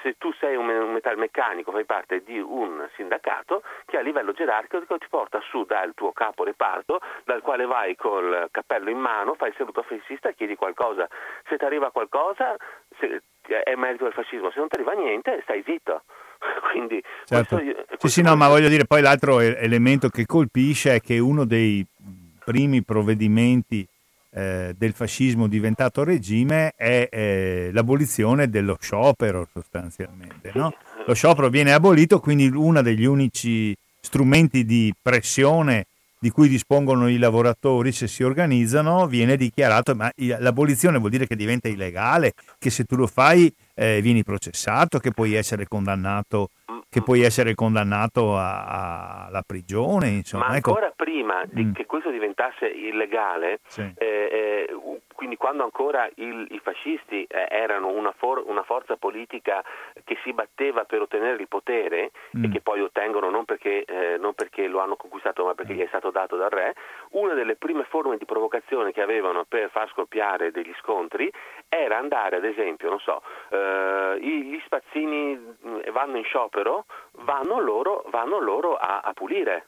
se tu sei un metalmeccanico, fai parte di un sindacato che a livello gerarchico ti porta su dal tuo capo reparto, dal quale vai col cappello in mano, fai il saluto fascista e chiedi qualcosa. Se ti arriva qualcosa è merito del fascismo, se non ti arriva niente stai zitto. [laughs] Quindi, certo. questo, questo sì, sì, no, ma voglio dire, poi l'altro elemento che colpisce è che uno dei primi provvedimenti eh, del fascismo diventato regime è eh, l'abolizione dello sciopero sostanzialmente. No? Lo sciopero viene abolito, quindi uno degli unici strumenti di pressione di cui dispongono i lavoratori se si organizzano viene dichiarato, ma l'abolizione vuol dire che diventa illegale, che se tu lo fai eh, vieni processato, che puoi essere condannato che puoi essere condannato alla prigione. Insomma. Ma ecco. ancora ecco. prima di mm. che questo diventasse illegale, sì. eh, eh, quindi quando ancora il, i fascisti eh, erano una, for- una, forza politica che si batteva per ottenere il potere mm. e che poi ottengono non perché, eh, non perché lo, l'hanno conquistato ma perché gli è stato dato dal re, una delle prime forme di provocazione che avevano per far scoppiare degli scontri era andare ad esempio, non so, eh, gli spazzini mm, vanno in sciopero, vanno loro, vanno loro a, a pulire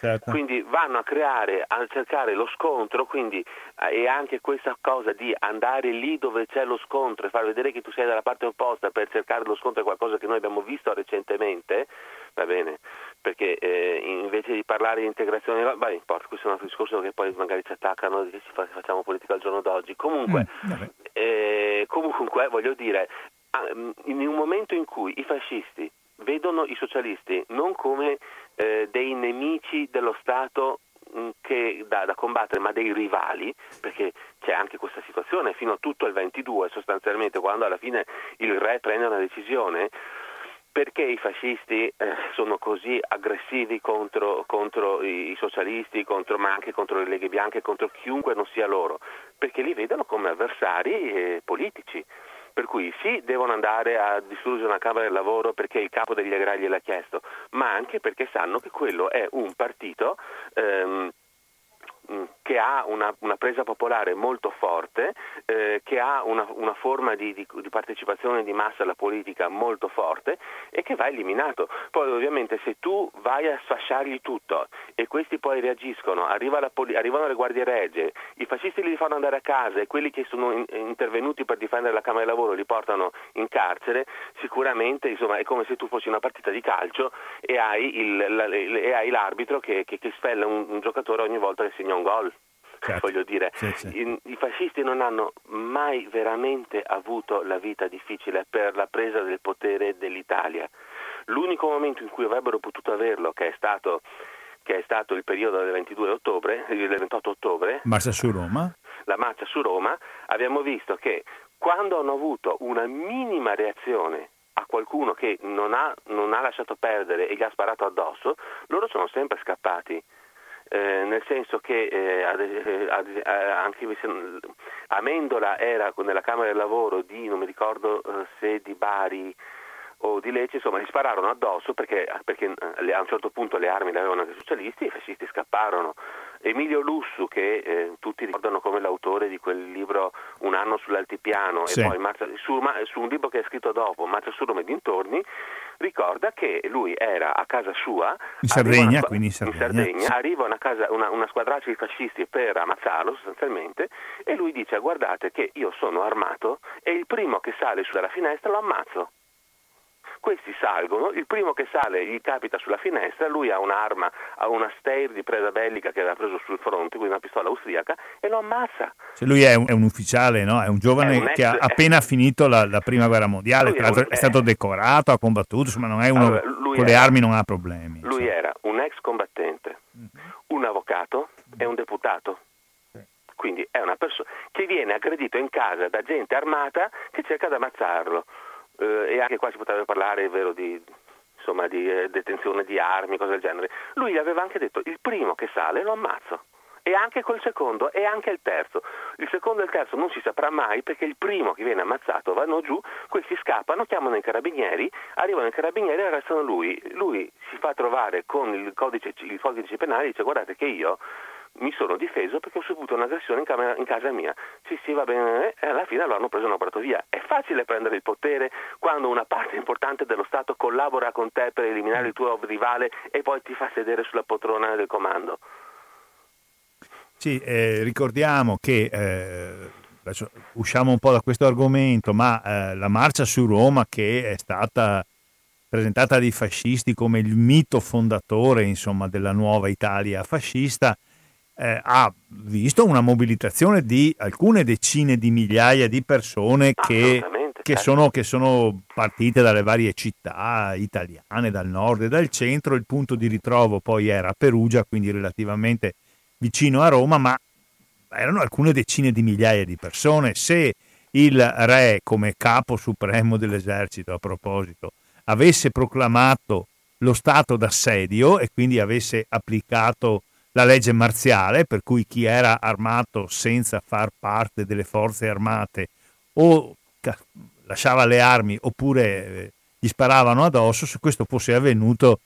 Certo. Quindi vanno a creare, a cercare lo scontro, quindi e anche questa cosa di andare lì dove c'è lo scontro e far vedere che tu sei dalla parte opposta per cercare lo scontro è qualcosa che noi abbiamo visto recentemente, va bene, perché eh, invece di parlare di integrazione, va bene, importa, questo è un altro discorso che poi magari ci attaccano che ci facciamo politica al giorno d'oggi. Comunque, mm, eh, comunque voglio dire, ah, in un momento in cui i fascisti vedono i socialisti non come eh, dei nemici dello Stato mm, che, da, da, combattere, ma dei rivali, perché c'è anche questa situazione fino a tutto il 22 sostanzialmente, quando alla fine il re prende una decisione. Perché i fascisti eh, sono così aggressivi contro, contro i, socialisti, contro, ma anche contro le leghe bianche, contro chiunque non sia loro? Perché li vedono come avversari eh, politici. Per cui sì, devono andare a distruggere una Camera del Lavoro perché il capo degli agrari gliel'ha chiesto, ma anche perché sanno che quello è un partito ehm, Mm, che ha una, una, presa popolare molto forte, eh, che ha una, una forma di, di, di, partecipazione di massa alla politica molto forte e che va eliminato. Poi ovviamente se tu vai a sfasciargli tutto e questi poi reagiscono, poli- arrivano le guardie regge, i fascisti li fanno andare a casa e quelli che sono in- intervenuti per difendere la Camera di Lavoro li portano in carcere, sicuramente insomma, è come se tu fossi una partita di calcio e hai, il, la, e hai l'arbitro che, che, che spella un, un giocatore ogni volta che segna un gol. Certo. Voglio dire, sì, sì. I, I, fascisti non hanno mai veramente avuto la vita difficile per la presa del potere dell'Italia. L'unico momento in cui avrebbero potuto averlo, che è stato, che è stato il periodo del 22 ottobre, del 28 ottobre, marcia su Roma. La marcia su Roma, abbiamo visto che quando hanno avuto una minima reazione a qualcuno che non ha, non ha lasciato perdere e gli ha sparato addosso, loro sono sempre scappati eh, nel senso che eh, ad, eh, ad, eh, anche Amendola era nella Camera del Lavoro di, non mi ricordo se di Bari o di Lecce, insomma gli spararono addosso perché, perché a un certo punto le armi le avevano anche i socialisti e i fascisti scapparono. Emilio Lussu, che eh, tutti ricordano come l'autore di quel libro Un anno sull'altipiano sì. e poi Marcia, su, su, un libro che ha scritto dopo, Marcia su Roma e dintorni, ricorda che lui era a casa sua in Sardegna, una, quindi in Sardegna, in Sardegna sì. arriva una, casa, una, una squadraccia di fascisti per ammazzarlo sostanzialmente e lui dice guardate che io sono armato e il primo che sale sulla finestra lo ammazzo questi salgono, il primo che sale gli capita sulla finestra, lui ha un'arma, ha una Steyr di preda bellica che aveva preso sul fronte, quindi una pistola austriaca, e lo ammazza. Cioè lui è un, è un ufficiale, no? è un giovane è un ex, che ha appena eh. finito la, la, prima guerra mondiale, tra l'altro è, è, stato decorato, ha combattuto, insomma non è uno allora, con era, le armi non ha problemi. Lui cioè. era un ex combattente, un avvocato e un deputato quindi è una persona che viene aggredito in casa da gente armata che cerca di ammazzarlo eh, e anche qua si potrebbe parlare vero, di, insomma, di eh, detenzione di armi, cose del genere. Lui gli aveva anche detto il primo che sale lo ammazzo. E anche col secondo e anche il terzo. Il secodo e il terzo non si saprà mai perché il primo che viene ammazzato vanno giù, questi scappano, chiamano i carabinieri, arrivano i carabinieri e arrestano lui. Lui si fa trovare con il codice, il codice penale e dice guardate che io mi sono difeso perché ho subito un'aggressione in, camera, in, casa mia. Sì, sì, va bene, e alla fine lo hanno preso e hanno portato via. È facile prendere il potere quando una parte importante dello Stato collabora con te per eliminare il tuo rivale e poi ti fa sedere sulla poltrona del comando. Sì, eh, ricordiamo che, eh, usciamo un po' da questo argomento, ma eh, la marcia su Roma che è stata presentata dai fascisti come il mito fondatore insomma, della nuova Italia fascista, eh, ha visto una mobilitazione di alcune decine di migliaia di persone che, che, certo. sono, che, sono, partite dalle varie città italiane, dal nord e dal centro. Il punto di ritrovo poi era Perugia, quindi relativamente vicino a Roma, ma erano alcune decine di migliaia di persone. Se il re, come capo supremo dell'esercito, a proposito, avesse proclamato lo stato d'assedio e quindi avesse applicato la legge marziale, per cui chi era armato senza far parte delle forze armate o lasciava le armi oppure eh, gli sparavano addosso, se questo fosse avvenuto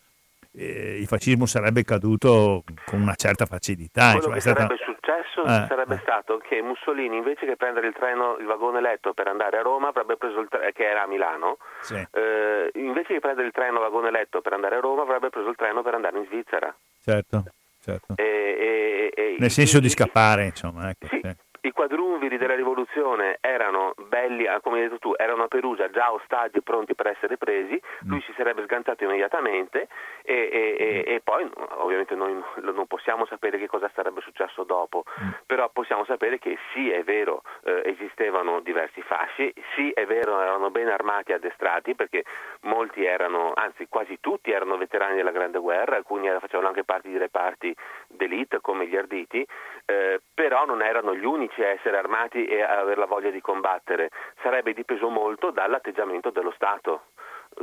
eh, il fascismo sarebbe caduto con una certa facilità. Quello che stata... sarebbe successo eh, sarebbe eh. stato che Mussolini invece che prendere il treno, il vagone letto per andare a Roma, avrebbe preso il treno, che era a Milano, sì. eh, invece di prendere il treno vagone letto per andare a Roma, avrebbe preso il treno per andare in Svizzera. Certo, certo. E, e, e, Nel senso di scappare, insomma. Ecco, sì, sì. I quadrumviri della rivoluzione erano belli, ah, come hai detto tu, erano a Perugia già ostaggi pronti per essere presi, lui mm. si sarebbe sgantato immediatamente e, e, e, mm. e poi ovviamente noi non possiamo sapere che cosa sarebbe successo dopo, mm. però possiamo sapere che sì è vero eh, esistevano diversi fasci, sì è vero erano ben armati e addestrati perché molti erano, anzi quasi tutti erano veterani della Grande Guerra, alcuni facevano anche parte di reparti d'elite come gli arditi, eh, però non erano gli unici a essere armati e a avere la voglia di combattere, sarebbe dipeso molto dall'atteggiamento dello Stato.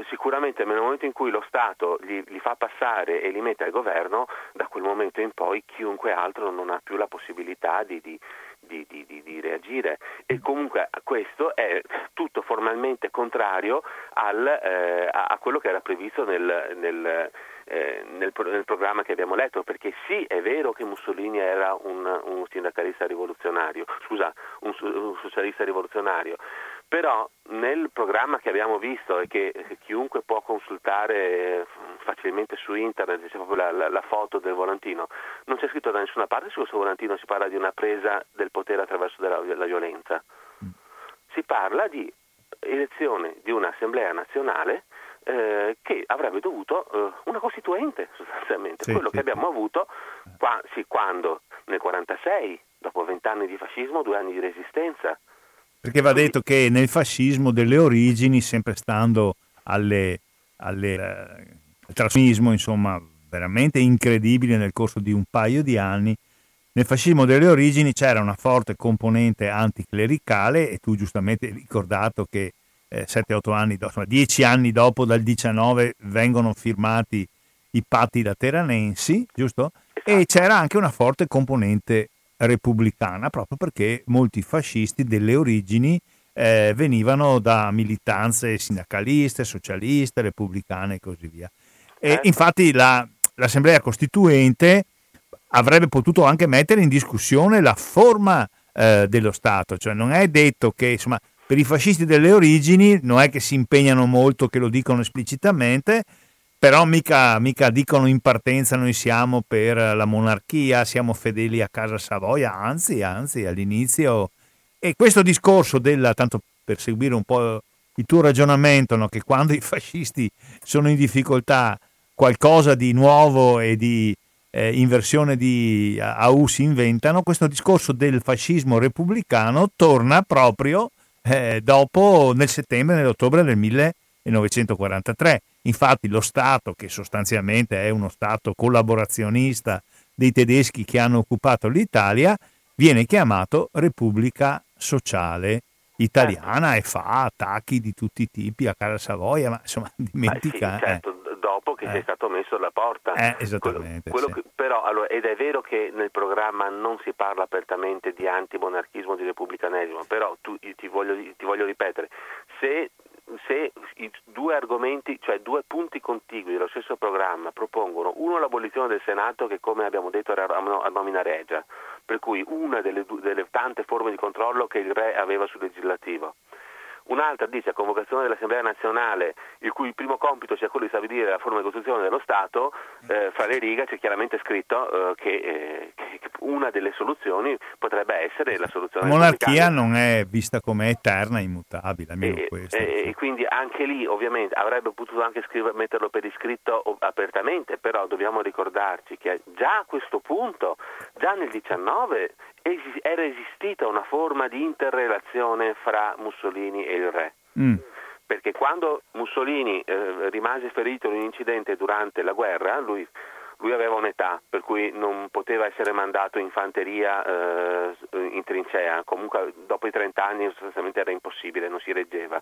Sicuramente nel momento in cui lo Stato li, li, fa passare e li mette al governo, da quel momento in poi chiunque altro non ha più la possibilità di, di, di, di, reagire e comunque questo è tutto formalmente contrario al, eh, a, quello che era previsto nel, nel, eh, nel, nel, programma che abbiamo letto, perché sì è vero che Mussolini era un, un sindacalista rivoluzionario, scusa, un, un socialista rivoluzionario, però nel programma che abbiamo visto e che chiunque può consultare facilmente su internet, c'è proprio la, la, la, foto del volantino, non c'è scritto da nessuna parte su questo volantino si parla di una presa del potere attraverso della, la violenza. Si parla di elezione di un'assemblea nazionale eh, che avrebbe dovuto eh, una costituente sostanzialmente, sì, quello sì. che abbiamo avuto qua, quando nel 1946, dopo vent'anni di fascismo, due anni di resistenza. Perché va detto che nel fascismo delle origini, sempre stando alle, alle, eh, al trasmismo, insomma, veramente incredibile nel corso di un paio di anni, nel fascismo delle origini c'era una forte componente anticlericale e tu giustamente hai ricordato che eh, 7-8 anni insomma 10 anni dopo, dal 19, vengono firmati i patti lateranensi, giusto? E c'era anche una forte componente repubblicana, proprio perché molti fascisti delle origini eh, venivano da militanze sindacaliste, socialiste, repubblicane e così via. E certo. infatti la, l'Assemblea Costituente avrebbe potuto anche mettere in discussione la forma eh, dello Stato, cioè non è detto che insomma, per i fascisti delle origini non è che si impegnano molto, che lo dicono esplicitamente, però mica, mica, dicono in partenza noi siamo per la monarchia, siamo fedeli a Casa Savoia, anzi, anzi all'inizio. E questo discorso della, tanto per seguire un po' il tuo ragionamento, no, che quando i fascisti sono in difficoltà qualcosa di nuovo e di eh, inversione di AU si inventano, questo discorso del fascismo repubblicano torna proprio eh, dopo nel settembre e nell'ottobre del 1943. Infatti lo Stato, che sostanzialmente è uno Stato collaborazionista dei tedeschi che hanno occupato l'Italia, viene chiamato Repubblica Sociale Italiana e fa attacchi di tutti i tipi a Casa Savoia, ma insomma dimentica... Sì, certo. eh che eh. sia stato messo alla porta. Eh, esattamente. Quello, quello sì. che, però, allora, ed è vero che nel programma non si parla apertamente di antimonarchismo, di repubblicanesimo, però tu, ti, voglio, ti voglio ripetere, se se i due argomenti, cioè due punti contigui dello stesso programma propongono uno l'abolizione del Senato che come abbiamo detto era a nomina regia, per cui una delle, delle tante forme di controllo che il re aveva sul legislativo un'altra dice convocazione dell'Assemblea nazionale il cui primo compito sia quello di stabilire la forma di costruzione dello Stato, eh, fra le righe c'è chiaramente scritto eh, che, eh, che, una delle soluzioni potrebbe essere la soluzione La monarchia non è vista come eterna e immutabile, almeno e, questo. E, e, quindi anche lì ovviamente avrebbe potuto anche scriver, metterlo per iscritto apertamente, però dobbiamo ricordarci che già a questo punto, già nel 19 era esistita una forma di interrelazione fra Mussolini e il re. Mm. Perché quando Mussolini eh, rimase ferito in un incidente durante la guerra, lui, lui, aveva un'età per cui non poteva essere mandato in fanteria eh, in trincea, comunque dopo i 30 anni sostanzialmente era impossibile, non si reggeva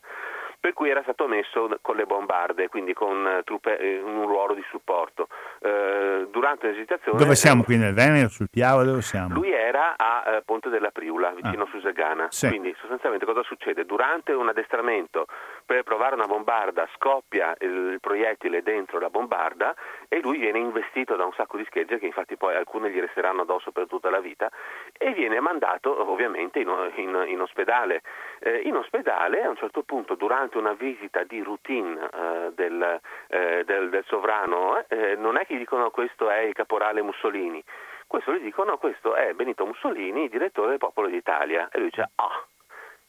per cui era stato messo con le bombarde, quindi con eh, truppe, eh, un ruolo di supporto. Eh, durante l'esitazione... Dove siamo qui nel Veneto, sul Piave, dove siamo? Lui era a eh, Ponte della Priula, vicino ah. a Susegana. Sì. Quindi sostanzialmente cosa succede? Durante un addestramento per provare una bombarda scoppia il, il, proiettile dentro la bombarda e lui viene investito da un sacco di schegge che infatti poi alcune gli resteranno addosso per tutta la vita e viene mandato ovviamente in, in, in ospedale. Eh, in ospedale a un certo punto durante una visita di routine eh, del, eh, del, del, sovrano eh, non è che gli dicono questo è il caporale Mussolini questo gli dicono questo è Benito Mussolini, direttore del Popolo d'Italia. E lui dice ah.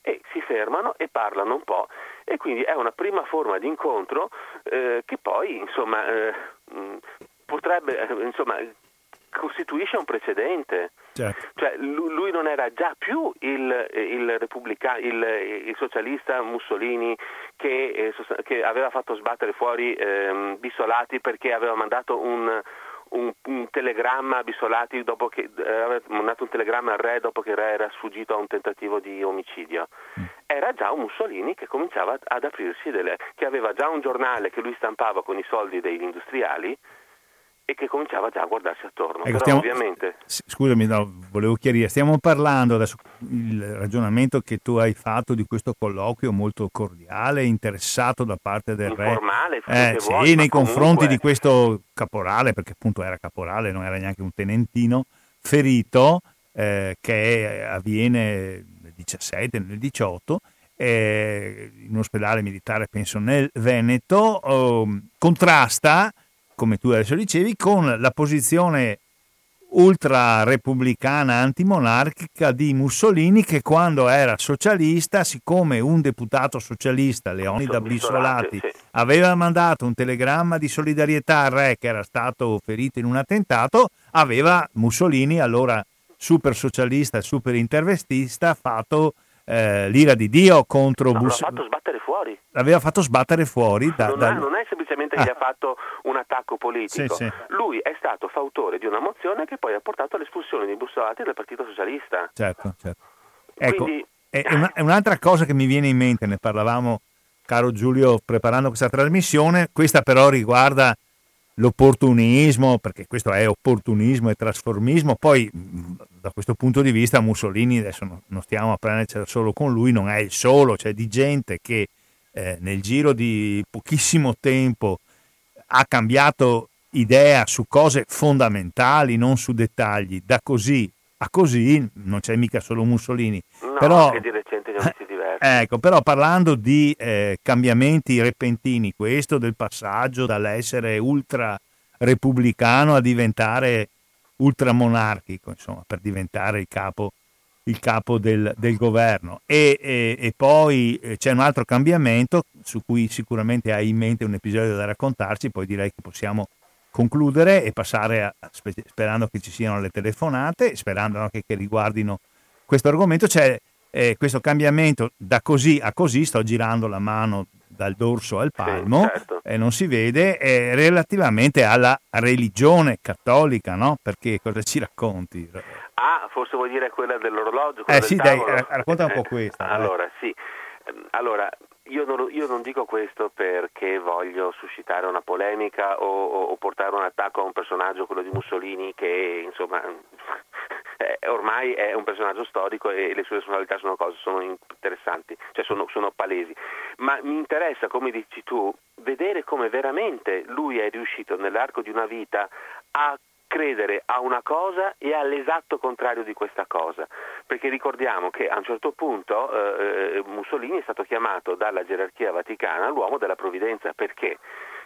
E si fermano e parlano un po'. E quindi è una prima forma di incontro eh, che poi insomma, eh, potrebbe, eh, insomma, costituisce un precedente. Certo. Cioè, lui non era già più il, il, repubblica, il, il socialista Mussolini che, eh, che, aveva fatto sbattere fuori eh, Bissolati perché aveva mandato un, un, un telegramma a Bissolati dopo che eh, aveva mandato un telegramma al re dopo che il re era sfuggito a un tentativo di omicidio. Mm. Era già un Mussolini che cominciava ad aprirsi delle, che aveva già un giornale che lui stampava con i soldi degli industriali e che cominciava già a guardarsi attorno. Ecco, stiamo, ovviamente... Scusami, no, volevo chiarire, stiamo parlando adesso il ragionamento che tu hai fatto di questo colloquio molto cordiale, interessato da parte del Informale, re. Eh, sì, vuoi, nei confronti di questo caporale, perché appunto era caporale, non era neanche un tenentino, ferito, eh, che avviene nel 17, nel 18, eh, in un ospedale militare, penso nel Veneto, oh, contrasta come tu adesso dicevi, con la posizione ultra repubblicana antimonarchica di Mussolini che quando era socialista, siccome un deputato socialista, Leonida Bissolati, sì. aveva mandato un telegramma di solidarietà al re che era stato ferito in un attentato, aveva Mussolini, allora super socialista super intervestista, fatto eh, l'ira di Dio contro no. L'aveva fatto sbattere fuori. L'aveva fatto sbattere fuori. Da, non, da... È, non, è, semplicemente ah. che ha fatto un attacco politico. Sì, sì. Lui è stato fautore di una mozione che poi ha portato all'espulsione di Bussolati dal Partito Socialista. Certo, certo. Ecco, Quindi... è, una, è un'altra cosa che mi viene in mente, ne parlavamo, caro Giulio, preparando questa trasmissione, questa però riguarda l'opportunismo, perché questo è opportunismo e trasformismo, poi da questo punto di vista Mussolini, adesso non stiamo a prendercela solo con lui, non è il solo, c'è di gente che eh, nel giro di pochissimo tempo ha cambiato idea su cose fondamentali, non su dettagli, da così a così, non c'è mica solo Mussolini. Però, anche di recente ne diversi. [laughs] Ecco, però parlando di eh, cambiamenti repentini, questo del passaggio dall'essere ultra repubblicano a diventare ultramonarchico, insomma, per diventare il capo, il capo del, del, governo. E, e, e, poi eh, c'è un altro cambiamento su cui sicuramente hai in mente un episodio da raccontarci, poi direi che possiamo concludere e passare a, sperando che ci siano le telefonate, sperando anche che riguardino questo argomento. C'è eh, questo cambiamento da così a così, sto girando la mano dal dorso al palmo sì, certo. e non si vede, eh, relativamente alla religione cattolica, no? Perché cosa ci racconti? Ah, forse vuoi dire quella dell'orologio? Quella eh sì, dai, racconta un po' [laughs] questa. allora, eh. sì. Ehm, allora, io non, io non, dico questo perché voglio suscitare una polemica o, o, o, portare un attacco a un personaggio, quello di Mussolini, che insomma eh, ormai è un personaggio storico e le sue personalità sono cose sono interessanti, cioè sono, sono palesi. Ma mi interessa, come dici tu, vedere come veramente lui è riuscito nell'arco di una vita a credere a una cosa e all'esatto contrario di questa cosa, perché ricordiamo che a un certo punto eh, eh, Mussolini è stato chiamato dalla gerarchia vaticana l'uomo della provvidenza, perché?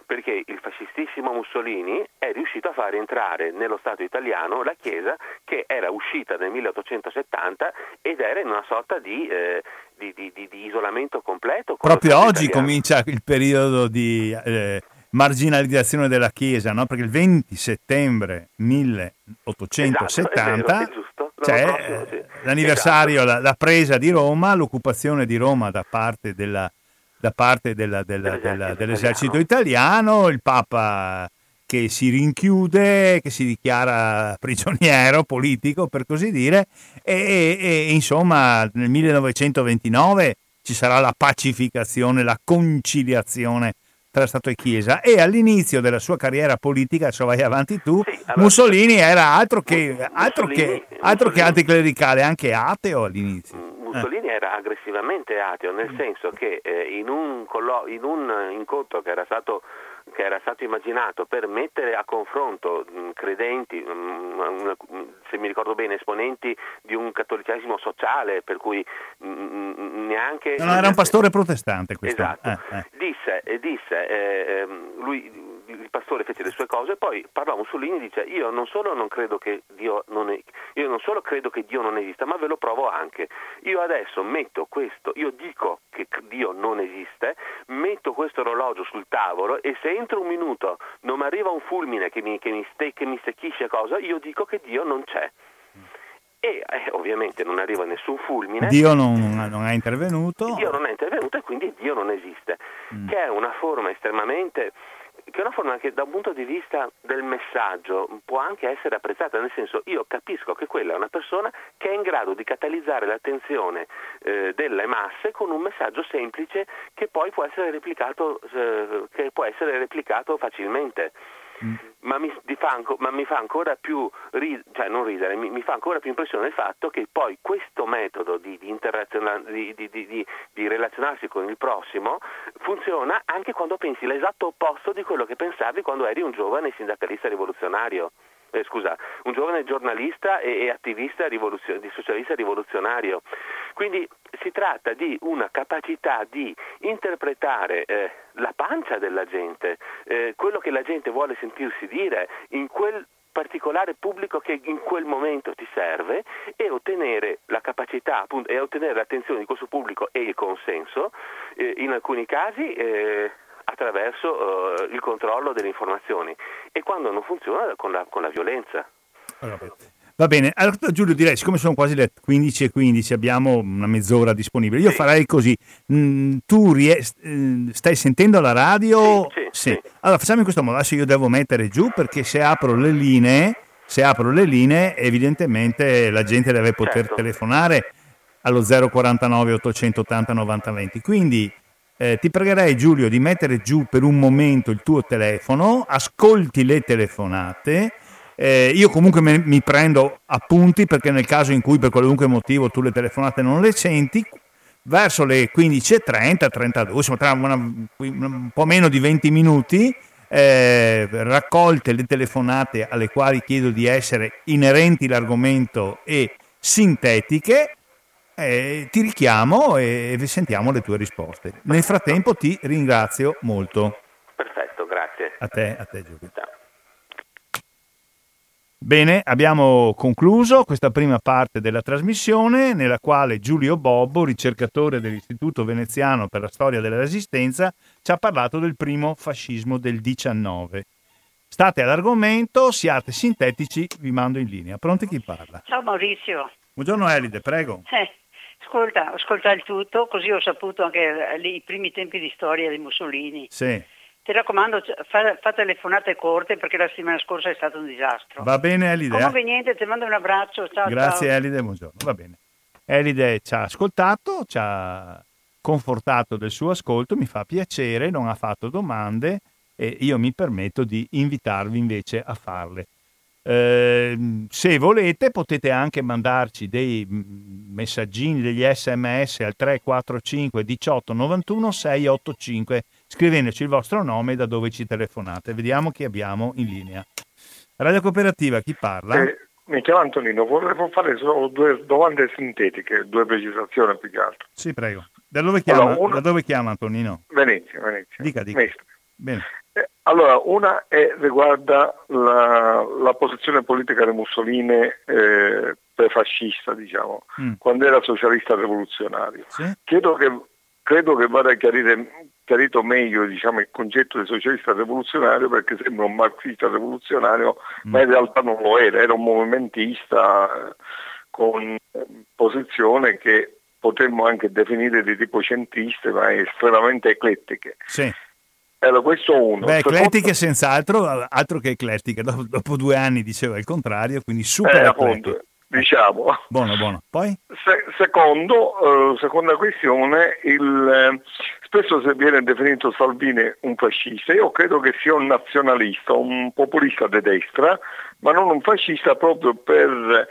Perché il fascistissimo Mussolini è riuscito a far entrare nello Stato italiano la Chiesa che era uscita nel 1870 ed era in una sorta di, eh, di, di, di isolamento completo. Proprio oggi italiano. comincia il periodo di... Eh marginalizzazione della Chiesa, no? perché il 20 settembre 1870 esatto, c'è proprio, sì. l'anniversario, esatto. la, la, presa di Roma, l'occupazione di Roma da parte, della, da parte della, della, dell'esercito, dell'esercito italiano, il Papa che si rinchiude, che si dichiara prigioniero politico per così dire e, e, e insomma nel 1929 ci sarà la pacificazione, la conciliazione tra Stato e Chiesa. E all'inizio della sua carriera politica, adesso vai avanti tu, sì, allora, Mussolini era altro che, altro, che, altro che anticlericale, anche ateo all'inizio. Mussolini era aggressivamente ateo, nel senso che eh, in, un collo- in un incontro che era stato che era stato immaginato per mettere a confronto mh, credenti, mh, se mi ricordo bene, esponenti di un cattolicesimo sociale, per cui neanche... No, era un pastore protestante questo. Esatto. Eh, eh. Disse, disse eh, ehm, lui il pastore fece le sue cose e poi parlò Mussolini e dice io non solo non credo che Dio non è, io non solo credo che Dio non esista, ma ve lo provo anche. Io adesso metto questo, io dico che Dio non esiste, metto questo orologio sul tavolo e se entro un minuto non mi arriva un fulmine che mi, che mi, ste, che mi secchisce cosa, io dico che Dio non c'è e eh, ovviamente non arriva nessun fulmine. Dio non, non, è intervenuto. Dio non è intervenuto e quindi Dio non esiste, mm. che è una forma estremamente che è una forma che da un punto di vista del messaggio può anche essere apprezzata, nel senso io capisco che quella è una persona che è in grado di catalizzare l'attenzione eh, delle masse con un messaggio semplice che poi può essere replicato, eh, può essere replicato facilmente. Mm. Ma, mi, fa, ma, mi, fa, ancora più ridere, cioè non ridere, mi, mi, fa ancora più impressione il fatto che poi questo metodo di, di, di, di, relazionarsi con il prossimo funziona anche quando pensi l'esatto opposto di quello che pensavi quando eri un giovane sindacalista rivoluzionario eh, scusa, un giovane giornalista e, e attivista di socialista rivoluzionario. Quindi si tratta di una capacità di interpretare eh, la pancia della gente, eh, quello che la gente vuole sentirsi dire in quel particolare pubblico che in quel momento ti serve e ottenere la capacità appunto, e ottenere l'attenzione di questo pubblico e il consenso, eh, in alcuni casi eh, attraverso uh, il controllo delle informazioni e quando non funziona con la, con la violenza. Va bene, allora Giulio direi, siccome sono quasi le 15 e 15, abbiamo una mezz'ora disponibile, io sì. farei così, mm, tu ries- eh, stai sentendo la radio? Sì, sì, sì, Allora facciamo in questo modo, adesso io devo mettere giù perché se apro le linee, se apro le linee evidentemente la gente deve poter certo. telefonare allo 049 880 9020, quindi eh, ti pregherei Giulio di mettere giù per un momento il tuo telefono, ascolti le telefonate. Eh, io comunque me, mi prendo appunti perché nel caso in cui per qualunque motivo tu le telefonate non le senti, verso le 15.30, 32, insomma tra una, un po' meno di 20 minuti, eh, raccolte le telefonate alle quali chiedo di essere inerenti all'argomento e sintetiche, eh, ti richiamo e sentiamo le tue risposte. Nel frattempo ti ringrazio molto. Perfetto, grazie. A te, a te Giulio. Bene, abbiamo concluso questa prima parte della trasmissione nella quale Giulio Bobbo, ricercatore dell'Istituto Veneziano per la Storia della Resistenza, ci ha parlato del primo fascismo del 19. State all'argomento, siate sintetici, vi mando in linea. Pronti chi parla? Ciao Maurizio. Buongiorno Elide, prego. Eh, Ascolta, ascolta il tutto, così ho saputo anche i primi tempi di storia di Mussolini. Sì. Ti raccomando, fa, fa, telefonate corte perché la settimana scorsa è stato un disastro. Va bene Elide. Comunque niente, ti mando un abbraccio. Ciao, Grazie ciao. Elide, buongiorno. Va bene. Elide ci ha ascoltato, ci ha confortato del suo ascolto, mi fa piacere, non ha fatto domande e io mi permetto di invitarvi invece a farle. Eh, se volete potete anche mandarci dei messaggini, degli sms al 345 18 91 685 scrivendoci il vostro nome e da dove ci telefonate. Vediamo chi abbiamo in linea. Radio Cooperativa, chi parla? Eh, mi chiamo Antonino, volevo fare solo due domande sintetiche, due precisazioni più che altro. Sì, prego. Da dove chiama, allora, una... da dove chiama Antonino? Venezia, Venezia. Dica, dica. Bene. Eh, allora, una è, riguarda la, la, posizione politica di Mussolini eh, prefascista, diciamo, mm. quando era socialista rivoluzionario. Sì? Credo, che, credo che vada chiarire, chiarito meglio diciamo, il concetto di socialista rivoluzionario perché sembra un marxista rivoluzionario, mm. ma in realtà non lo era, era un movimentista eh, con posizione che potremmo anche definire di tipo centriste, ma estremamente eclettiche. Sì. Allora, questo uno. Beh, eclettiche senz'altro, altro che eclettiche. Dopo, dopo, due anni diceva il contrario, quindi super eh, appunto, diciamo. Buono, buono. Poi? Se, secondo, eh, seconda questione, il, eh, spesso se viene definito Salvini un fascista, io credo che sia un nazionalista, un populista di destra, ma non un fascista proprio per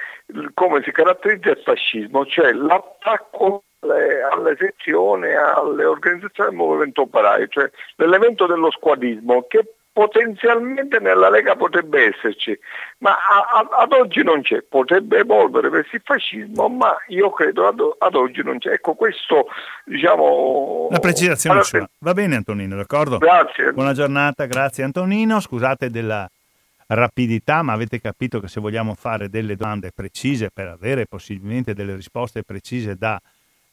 come si caratterizza il fascismo, cioè l'attacco alle, alle sezioni, alle organizzazioni del movimento operaio, cioè l'elemento dello squadrismo che potenzialmente nella Lega potrebbe esserci, ma a, a, ad oggi non c'è, potrebbe evolvere verso il fascismo, ma io credo ad, ad oggi non c'è. Ecco, questo diciamo... La precisazione allora, Va bene Antonino, d'accordo? Grazie. Buona giornata, grazie Antonino, scusate della rapidità, ma avete capito che se vogliamo fare delle domande precise per avere possibilmente delle risposte precise da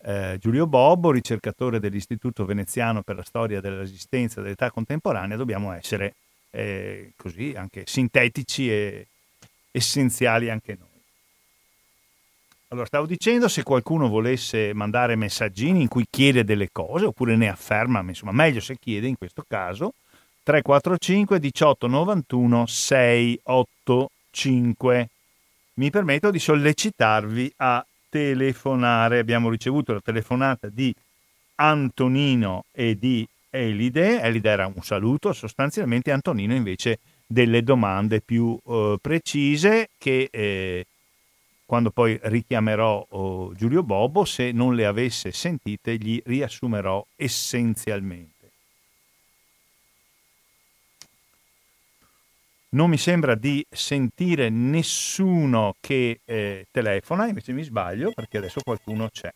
eh, Giulio Bobbo, ricercatore dell'Istituto Veneziano per la storia della resistenza dell'età contemporanea, dobbiamo essere eh, così anche sintetici e essenziali anche noi. Allora, stavo dicendo, se qualcuno volesse mandare messaggini in cui chiede delle cose oppure ne afferma, insomma, meglio se chiede in questo caso, 345 18 91 685. Mi permetto di sollecitarvi a telefonare. Abbiamo ricevuto la telefonata di Antonino e di Elide. Elide era un saluto, sostanzialmente Antonino invece delle domande più eh, precise che eh, quando poi richiamerò oh, Giulio Bobo, se non le avesse sentite, gli riassumerò essenzialmente. Non mi sembra di sentire nessuno che eh, telefona, invece mi sbaglio perché adesso qualcuno c'è.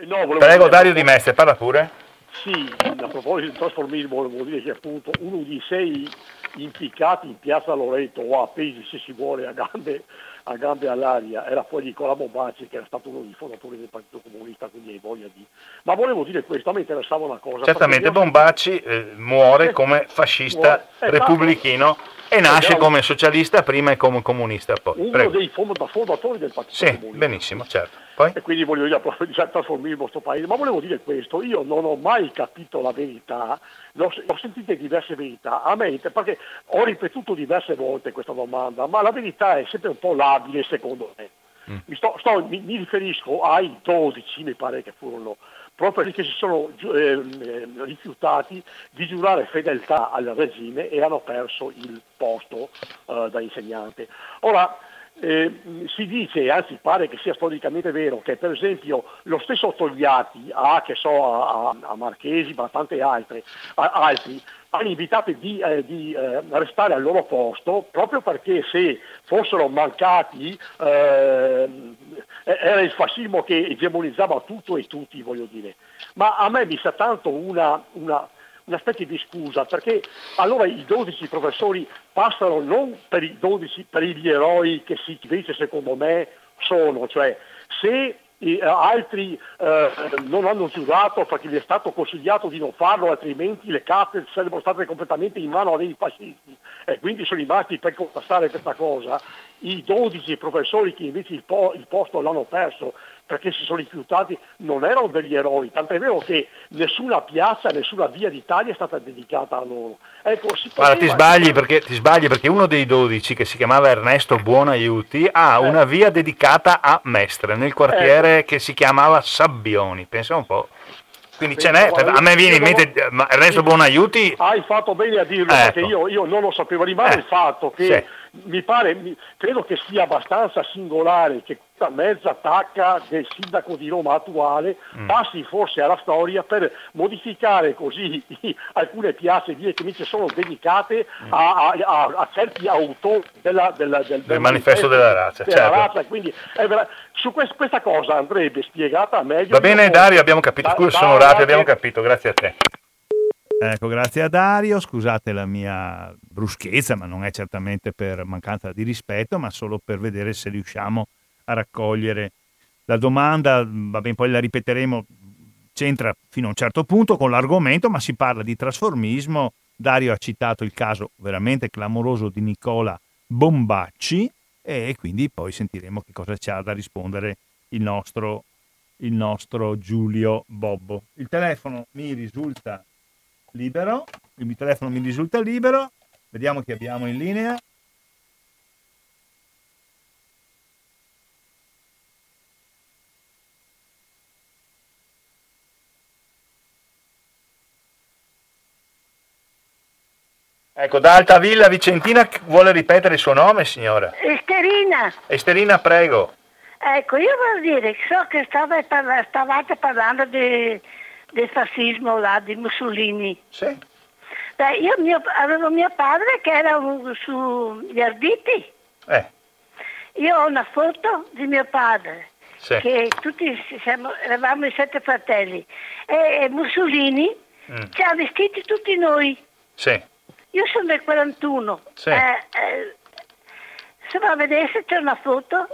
Eh, no, Prego dire... Dario Di Mestre, parla pure. Sì, a proposito del trasformismo volevo dire che appunto uno di sei impiccati in piazza Loreto o appesi se si vuole a gambe a gambe all'aria era poi Nicola Bombacci che era stato uno dei fondatori del Partito Comunista, quindi hai voglia di... Ma volevo dire questo, a me interessava una cosa. Certamente Bombacci eh, muore come fascista muore. repubblichino e nasce come socialista prima e come comunista poi. Uno Prego. dei fondatori del Partito sì, Comunista. Benissimo, certo. Poi? E quindi voglio dire, appunto, il trasformismo questo paese. Ma volevo dire questo, io non ho mai capito la verità, l'ho, ho sentito diverse verità, a me, perché ho ripetuto diverse volte questa domanda, ma la verità è sempre un po' labile secondo me. Mm. Mi, sto, sto, mi, mi, riferisco ai 12, mi pare che furono, proprio perché si sono eh, rifiutati di giurare fedeltà al regime e hanno perso il posto eh, da insegnante. Ora, eh, si dice, anzi pare che sia storicamente vero, che per esempio lo stesso Togliatti, a, so, a, a Marchesi, ma tante altre, a, altri, hanno invitato di, eh, di eh, restare al loro posto proprio perché se fossero mancati eh, era il fascismo che egemonizzava tutto e tutti, voglio dire. Ma a me mi sa tanto una, una una specie di scusa, perché allora i 12 professori passano non per i 12, per gli eroi che si dice secondo me sono, cioè se eh, altri eh, non hanno giurato perché gli è stato consigliato di non farlo, altrimenti le carte sarebbero state completamente in mano dei fascisti e quindi sono rimasti per contrastare questa cosa. I 12 professori che invece il, po- il posto l'hanno perso perché si sono rifiutati, non erano degli eroi, tant'è vero che nessuna piazza, nessuna via d'Italia è stata dedicata a loro. Ecco, Guarda, ti sbagli, perché, ti sbagli, perché, uno dei dodici, che si chiamava Ernesto Buonaiuti, ha eh. una via dedicata a Mestre, nel quartiere ecco. che si chiamava Sabbioni, pensa un po'. Quindi ce n'è, a me viene in mente Ernesto Buonaiuti. Hai fatto bene a dirlo, ecco. perché io, io, non lo sapevo, rimane eh. il fatto che sì mi pare, mi, credo che sia abbastanza singolare che questa mezza tacca del sindaco di Roma attuale mm. passi forse alla storia per modificare così [laughs] alcune piazze vie che invece sono dedicate mm. a, a, a, certi autori della, della, del, del, manifesto della razza. Della certo. razza quindi, vera, su quest, questa cosa andrebbe spiegata meglio. Va bene Dario, abbiamo capito, scusa sono orati, abbiamo capito, grazie a te. Ecco, grazie a Dario, scusate la mia bruschezza, ma non è certamente per mancanza di rispetto, ma solo per vedere se riusciamo a raccogliere la domanda, va bene, poi la ripeteremo, c'entra fino a un certo punto con l'argomento, ma si parla di trasformismo. Dario ha citato il caso veramente clamoroso di Nicola Bombacci e quindi poi sentiremo che cosa c'ha da rispondere il nostro il nostro Giulio Bobbo. Il telefono mi risulta libero, il telefono mi risulta libero, vediamo chi abbiamo in linea. Ecco, da Altavilla Vicentina vuole ripetere il suo nome, signora? Esterina. Esterina, prego. Ecco, io voglio dire, so che stava parla- stavate parlando di, del fascismo là, di Mussolini. Sì. Beh, io mio- avevo mio padre che era un- sugli Arditi. Eh, Io ho una foto di mio padre, sì. che tutti siamo, eravamo i sette fratelli. E, e Mussolini Mm, ci ha vestiti tutti noi. sì. Io sono del 41. Sì. Eh, eh, se va a vedere c'è una foto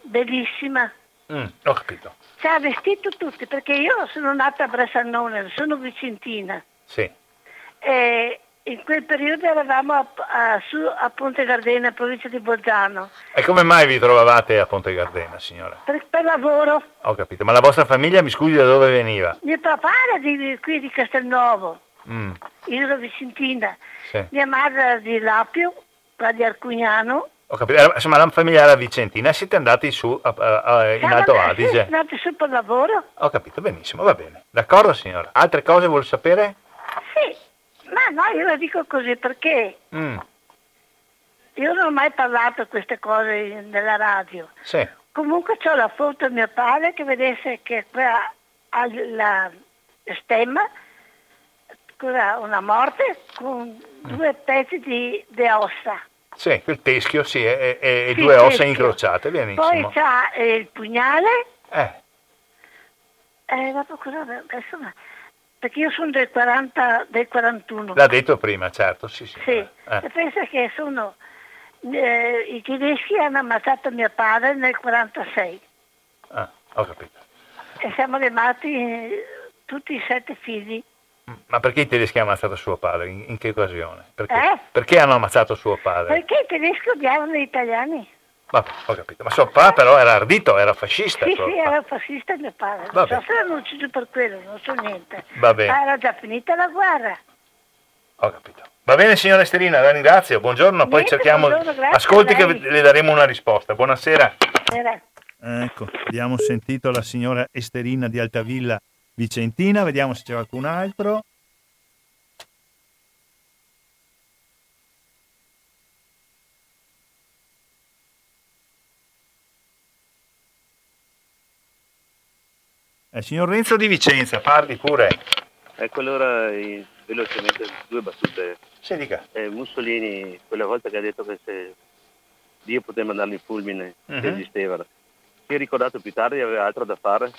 bellissima. Mm, ho capito. Ci ha vestito tutti perché io sono nata a Bressanone, sono vicentina. Sì. E in quel periodo eravamo a, a- su a Ponte Gardena, provincia di Bolzano, E come mai vi trovavate a Ponte Gardena, signora? per, per lavoro. Ho capito. Ma la vostra famiglia, mi scusi, da dove veniva? Mio papà era di, qui di Castelnuovo, Mm, io ero vicentina. sì. Mia madre era di Lapio, qua di Arcugnano. Ho capito. Insomma, la famiglia era vicentina siete andati su a- a- a- in Siamo Alto Adige. andati su per lavoro. Ho capito, benissimo, va bene. D'accordo, signora. Altre cose vuol sapere? Sì, ma no, io lo dico così perché Mm, io non ho mai parlato queste cose nella radio. sì. Comunque c'ho la foto di mio padre che vedesse che qua ha la stemma, una morte con due pezzi di, di ossa. Sì, quel teschio, sì, e, e- Sì, due ossa teschio. incrociate, Poi benissimo. c'ha eh, il pugnale, Eh, eh, dopo cosa adesso, ma- perché io sono del, 40, del 41. l'ha detto prima, certo, sì, sì. Sì, Eh, e pensa che sono eh, i tedeschi hanno ammazzato mio padre nel 46 ah, ho capito. e siamo rimasti eh, tutti i sette figli. Mm, Ma perché i tedeschi hanno ammazzato suo padre? In, in che occasione? Perché? Eh? Perché hanno ammazzato suo padre? Perché i tedeschi odiavano gli italiani? Vabbè, ho capito. Ma suo padre però era ardito, era fascista. Sì, sì, padre. era fascista mio padre. Va Non so se l'hanno ucciso per quello, non so niente. Va bene. Ma era già finita la guerra. Ho capito. Va bene signora Esterina, la ringrazio. Buongiorno, poi Niente, cerchiamo... buongiorno, grazie Ascolti che le daremo una risposta. Buonasera. Era- Ecco, abbiamo sentito la signora Esterina di Altavilla Vicentina, vediamo se c'è qualcun altro. Eh, signor Renzo di Vicenza, parli pure. Ecco allora eh, velocemente due battute. Sì, dica. Eh, Mussolini, quella volta che ha detto che se Dio poteva mandargli il fulmine, Mhm. che esisteva, si è ricordato più tardi, aveva altro da fare.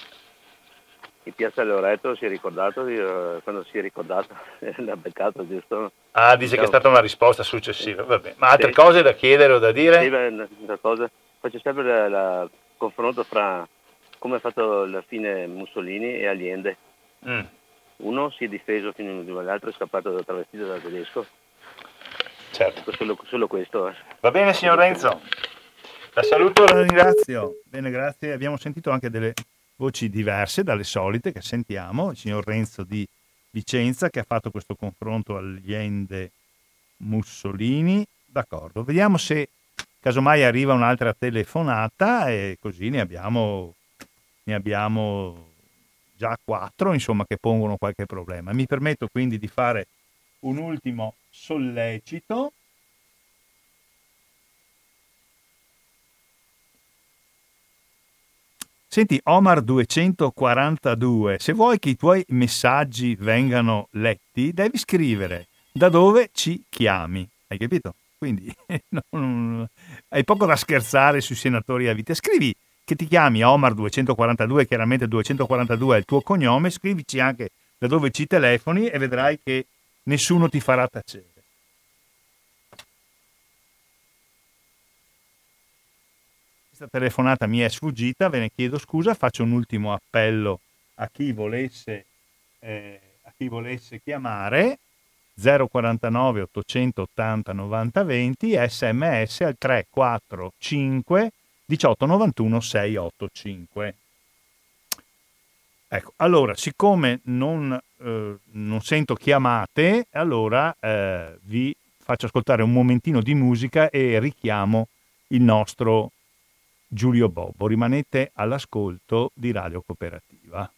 In piazza Loreto si è ricordato, io, quando si è ricordato [laughs] l'ha beccato giusto. Ah, dice che è stata una risposta successiva. Vabbè. Ma altre Sì. cose da chiedere o da dire? Sì, beh, cosa, faccio sempre il confronto fra come ha fatto la fine Mussolini e Allende. Mm, Uno si è difeso fino all'ultimo, l'altro è scappato da travestito da tedesco. certo. Ecco, Solo, solo questo. eh. Va bene, signor Renzo. La saluto e la ringrazio. Bene, grazie. Abbiamo sentito anche delle voci diverse dalle solite che sentiamo. Il signor Renzo di Vicenza che ha fatto questo confronto Allende Mussolini. D'accordo. Vediamo se casomai arriva un'altra telefonata e così ne abbiamo, ne abbiamo già quattro, insomma, che pongono qualche problema. Mi permetto quindi di fare un ultimo sollecito. Senti, Omar 242, se vuoi che i tuoi messaggi vengano letti, devi scrivere da dove ci chiami. Hai capito? Quindi [laughs] non- hai poco da scherzare sui senatori a vita. Scrivi che ti chiami Omar 242, chiaramente 242 è il tuo cognome, scrivici anche da dove ci telefoni e vedrai che nessuno ti farà tacere. Questa telefonata mi è sfuggita, ve ne chiedo scusa, faccio un ultimo appello a chi volesse, eh, a chi volesse chiamare 049 880 90 20 sms al 345 1891 685. Ecco, allora, siccome non, eh, non sento chiamate, allora eh, vi faccio ascoltare un momentino di musica e richiamo il nostro Giulio Bobbo. Rimanete all'ascolto di Radio Cooperativa.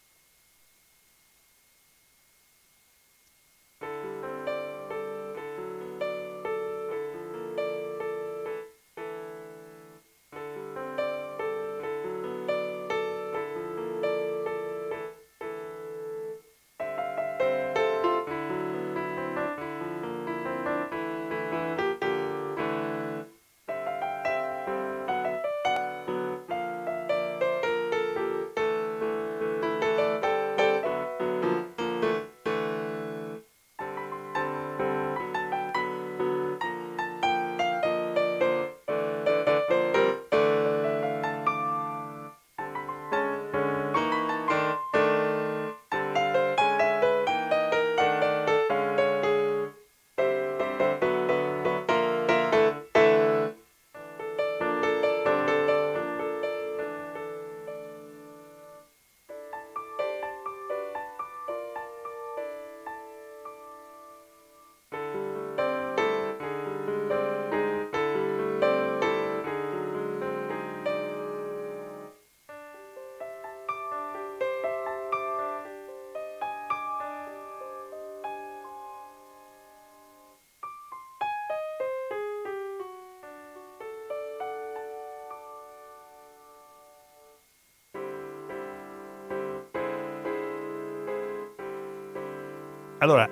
Allora,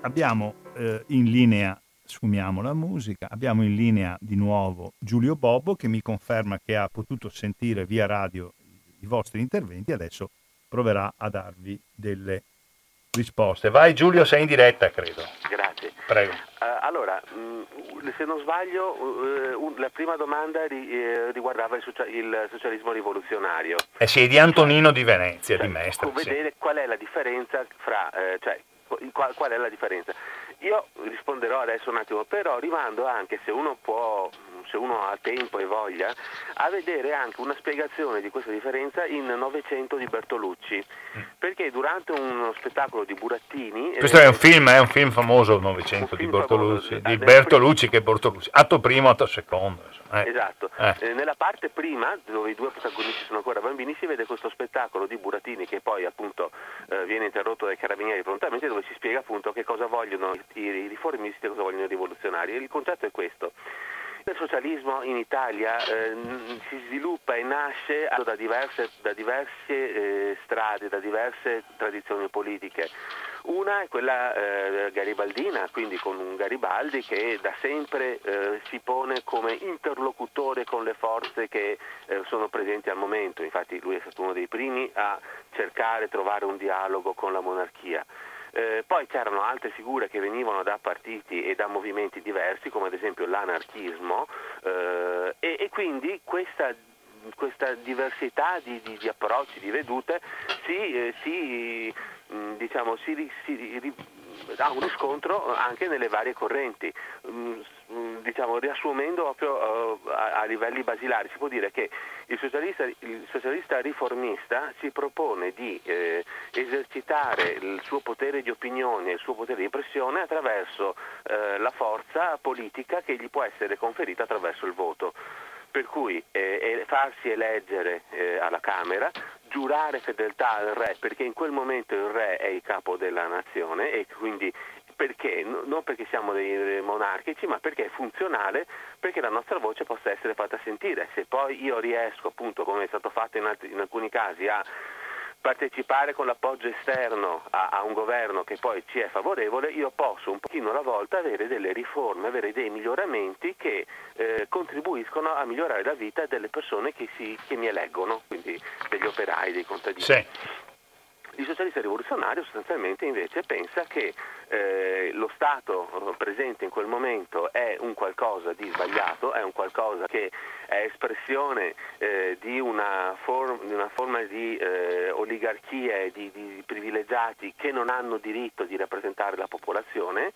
abbiamo eh, in linea, sfumiamo la musica, abbiamo in linea di nuovo Giulio Bobbo che mi conferma che ha potuto sentire via radio i vostri interventi adesso proverà a darvi delle risposte. Vai Giulio, sei in diretta credo. Grazie. Prego. Uh, allora, mh, se non sbaglio, uh, la prima domanda ri, uh, riguardava il, socia- il, socialismo rivoluzionario. Eh sì, di Antonino di Venezia, cioè, di Mestre. Vedere sì. qual è la differenza fra, eh, cioè, qual, qual, è la differenza. Io risponderò adesso un attimo, però rimando anche, se uno può se uno ha tempo e voglia, a vedere anche una spiegazione di questa differenza in Novecento di Bertolucci, perché durante uno spettacolo di Burattini... Questo eh, è un film, è un film famoso, Novecento di Bertolucci, famoso, di Bertolucci che Bertolucci, atto primo, atto secondo. Eh. Esatto, eh. Eh, nella parte prima, dove i due protagonisti sono ancora bambini, si vede questo spettacolo di Burattini che poi appunto eh, viene interrotto dai carabinieri prontamente, dove si spiega appunto che cosa vogliono i, i riformisti e cosa vogliono i rivoluzionari. Il concetto è questo. Il socialismo in Italia eh, si sviluppa e nasce da diverse, da diverse eh, strade, da diverse tradizioni politiche. Una è quella eh, garibaldina, quindi con un Garibaldi che da sempre eh, si pone come interlocutore con le forze che eh, sono presenti al momento, infatti lui è stato uno dei primi a cercare di trovare un dialogo con la monarchia. Eh, poi c'erano altre figure che venivano da partiti e da movimenti diversi, come ad esempio l'anarchismo, eh, e, e, quindi questa, questa diversità di, di, di, approcci, di vedute si, eh, si, mh, diciamo, si, si ha un riscontro anche nelle varie correnti. Mm, mm, diciamo, riassumendo proprio a, a, livelli basilari, si può dire che il socialista, il socialista riformista si propone di eh, esercitare il suo potere di opinione e il suo potere di pressione attraverso eh, la forza politica che gli può essere conferita attraverso il voto per cui eh, farsi eleggere eh, alla Camera, giurare fedeltà al re, perché in quel momento il re è il capo della nazione e quindi perché? Non perché siamo dei monarchici, ma perché è funzionale, perché la nostra voce possa essere fatta sentire. Se poi io riesco, appunto, come è stato fatto in, altri, in alcuni casi, a partecipare con l'appoggio esterno a, a, un governo che poi ci è favorevole, io posso un pochino alla volta avere delle riforme, avere dei miglioramenti che eh, contribuiscono a migliorare la vita delle persone che, si, che, mi eleggono, quindi degli operai, dei contadini. Sì. Il socialista rivoluzionario sostanzialmente invece pensa che eh, lo Stato presente in quel momento è un qualcosa di sbagliato, è un qualcosa che è espressione eh, di, una form- di, una forma di eh, oligarchia e di, di privilegiati che non hanno diritto di rappresentare la popolazione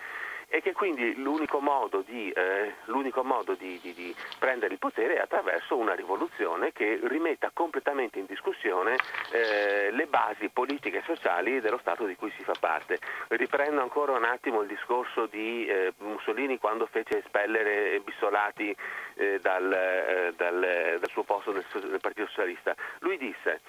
e che quindi l'unico modo di, eh, l'unico modo di, di, di prendere il potere è attraverso una rivoluzione che rimetta completamente in discussione eh, le basi politiche e sociali dello Stato di cui si fa parte. Riprendo ancora un attimo il discorso di eh, Mussolini quando fece espellere Bissolati eh, dal, eh, dal, dal, suo posto nel, nel Partito Socialista. Lui disse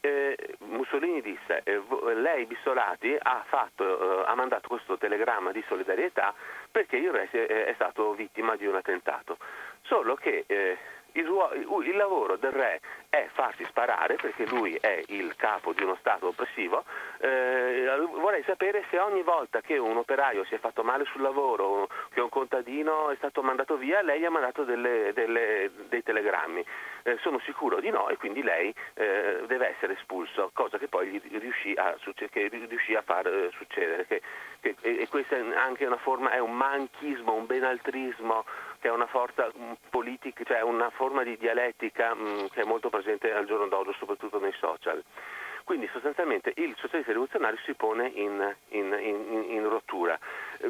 eh, Mussolini disse eh, lei Bissolati ha, fatto, eh, ha, mandato questo telegramma di solidarietà perché il re è, stato vittima di un attentato solo che eh, il, il, lavoro del re è farsi sparare perché lui è il capo di uno Stato oppressivo. Vorrei sapere se ogni volta che un operaio si è fatto male sul lavoro, che un contadino è stato mandato via, lei ha mandato delle, delle, dei telegrammi. Eh, sono sicuro di no e quindi lei eh, deve essere espulso, cosa che poi riuscì a, che riuscì a far eh, succedere. Che, che, e questa è anche una forma, è un manchismo, un benaltrismo che è una forza politica, cioè una forma di dialettica mh, mm, che è molto presente al giorno d'oggi, soprattutto nei social. Quindi sostanzialmente il socialista rivoluzionario si pone in, in, in, in rottura.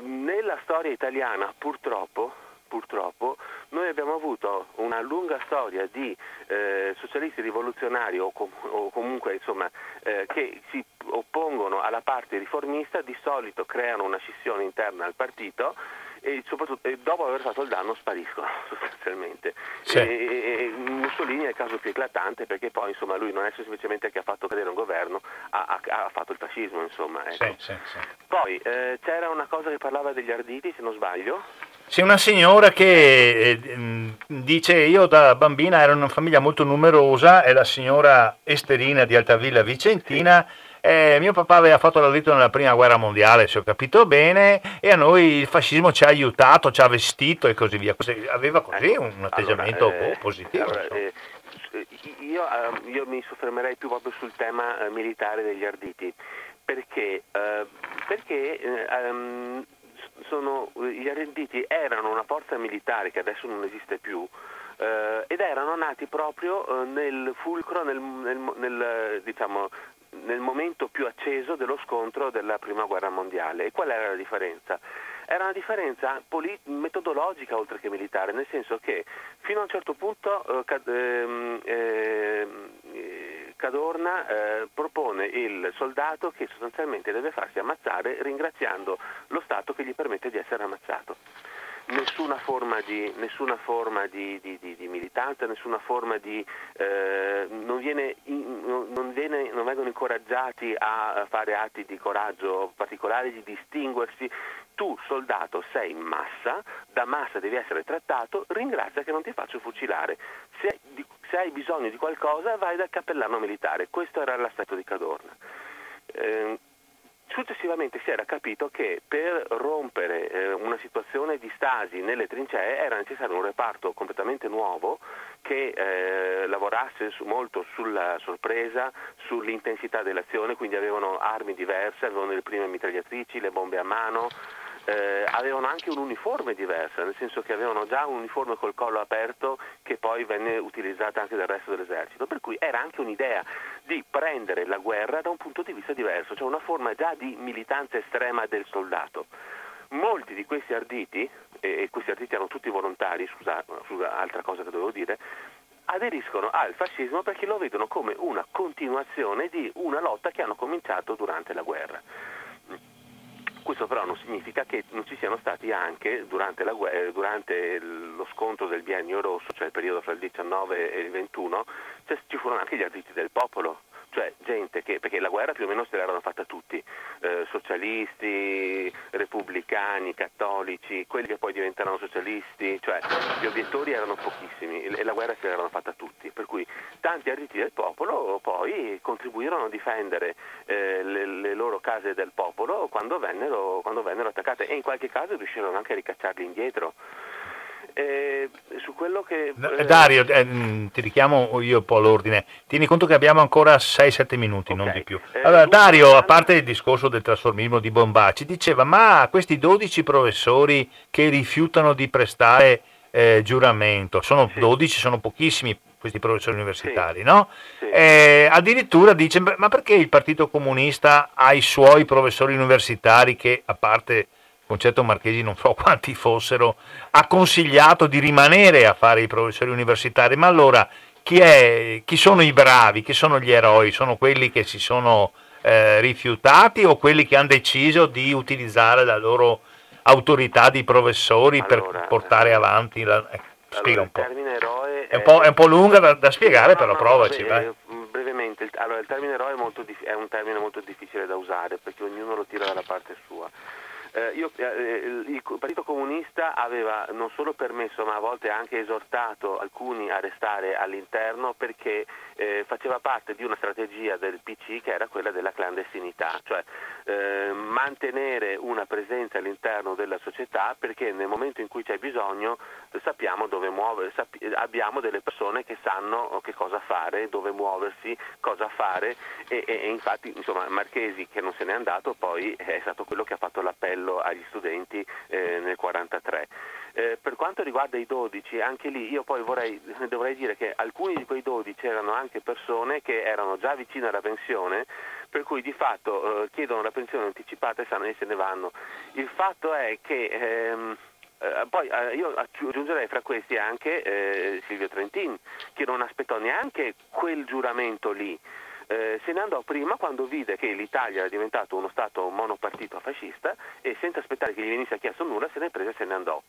Nella storia italiana purtroppo, purtroppo noi abbiamo avuto una lunga storia di eh, socialisti rivoluzionari o, com- o comunque insomma, eh, che si oppongono alla parte riformista, di solito creano una scissione interna al partito e soprattutto e dopo aver fatto il danno spariscono [laughs] sostanzialmente. Sì. E, e, Mussolini è il caso più eclatante perché poi insomma, lui non è semplicemente che ha fatto cadere un governo, ha, ha, ha fatto il fascismo. Insomma, ecco. sì, sì, poi eh, c'era una cosa che parlava degli arditi, se non sbaglio. C'è una signora che eh, dice io da bambina ero in una famiglia molto numerosa, è la signora Esterina di Altavilla Vicentina. Eh, mio papà aveva fatto l'ardito nella prima guerra mondiale, se ho capito bene, e a noi il fascismo ci ha aiutato, ci ha vestito e così via. Aveva così ecco, un atteggiamento allora, eh, positivo. Allora, eh, io, ehm, io, mi soffermerei più proprio sul tema eh, militare degli arditi, perché, eh, perché um, sono, gli arditi erano una forza militare che adesso non esiste più, Uh, ed erano nati proprio uh, nel fulcro, nel, nel, nel, diciamo, nel momento più acceso dello scontro della prima guerra mondiale. E qual era la differenza? Era una differenza polit- metodologica oltre che militare, nel senso che fino a un certo punto eh, ehm, eh, Cadorna eh, propone il soldato che sostanzialmente deve farsi ammazzare ringraziando lo Stato che gli permette di essere ammazzato nessuna forma di, nessuna forma di, di, di militanza, nessuna forma di... Eh, non, viene, non, viene, non, vengono incoraggiati a fare atti di coraggio particolari, di distinguersi. Tu, soldato, sei in massa, da massa devi essere trattato, ringrazia che non ti faccio fucilare. Se, se hai bisogno di qualcosa vai dal cappellano militare. Questo era l'aspetto di Cadorna. Eh, Successivamente si era capito che per rompere eh, una situazione di stasi nelle trincee era necessario un reparto completamente nuovo che eh, lavorasse su, molto sulla sorpresa, sull'intensità dell'azione, quindi avevano armi diverse, avevano le prime mitragliatrici, le bombe a mano, eh, avevano anche un uniforme diverso, nel senso che avevano già un uniforme col collo aperto che poi venne utilizzato anche dal resto dell'esercito, per cui era anche un'idea di prendere la guerra da un punto di vista diverso, cioè una forma già di militanza estrema del soldato. Molti di questi arditi, e questi arditi erano tutti volontari, scusa, scusa altra cosa che dovevo dire, aderiscono al fascismo perché lo vedono come una continuazione di una lotta che hanno cominciato durante la guerra. Questo però non significa che non ci siano stati anche durante, la, durante lo scontro del biennio rosso, cioè il periodo fra il 19 e il 21, cioè, ci furono anche gli arditi del popolo cioè gente che, perché la guerra più o meno se l'erano fatta tutti, eh, socialisti, repubblicani, cattolici, quelli che poi diventarono socialisti, cioè gli obiettori erano pochissimi e la guerra se l'erano fatta tutti, per cui tanti arditi del popolo poi contribuirono a difendere eh, le, le, loro case del popolo quando vennero, quando vennero attaccate e in qualche caso riuscirono anche a ricacciarli indietro. Eh, su quello che... Eh... Dario, eh, mm, ti richiamo io un po' l'ordine. Tieni conto che abbiamo ancora 6-7 minuti, okay. non di più. Eh, allora, Dario, a parte il discorso del trasformismo di Bombacci, diceva, ma questi 12 professori che rifiutano di prestare eh, giuramento, sono sì. 12, sono pochissimi questi professori universitari, sì. no? Sì. Eh, addirittura dice, ma perché il Partito Comunista ha i suoi professori universitari che, a parte Concetto Marchesi non so [laughs] quanti fossero, ha consigliato di rimanere a fare i professori universitari, ma allora chi, è, chi sono i bravi, chi sono gli eroi? Sono quelli che si sono eh, rifiutati o quelli che hanno deciso di utilizzare la loro autorità di professori allora, per portare avanti la... Eh, spiega un po'. È un po', è un po lunga da, da spiegare, no, però no, provaci. Vabbè, brevemente, allora, il termine eroe è, è, un termine molto difficile da usare perché ognuno lo tira dalla parte sua. Eh, io, eh, il Partito Comunista aveva non solo permesso ma a volte anche esortato alcuni a restare all'interno perché eh, faceva parte di una strategia del PC che era quella della clandestinità, cioè eh, mantenere una presenza all'interno della società perché nel momento in cui c'è bisogno sappiamo dove muovere, sapi- abbiamo delle persone che sanno che cosa fare, dove muoversi, cosa fare e, e, e infatti insomma, Marchesi che non se n'è andato poi è stato quello che ha fatto l'appello agli studenti eh, nel 1943. Eh, per quanto riguarda i 12, anche lì io poi vorrei, [laughs] dovrei dire che alcuni di quei 12 erano anche persone che erano già vicine alla pensione, per cui di fatto eh, chiedono la pensione anticipata e sanno e se ne vanno. Il fatto è che ehm, eh, poi eh, io aggiungerei fra questi anche eh, Silvio Trentin, che non aspettò neanche quel giuramento lì. Eh, se ne andò prima quando vide che l'Italia era diventato uno Stato monopartito fascista e senza aspettare che gli venisse chiesto nulla se ne prese e se ne andò.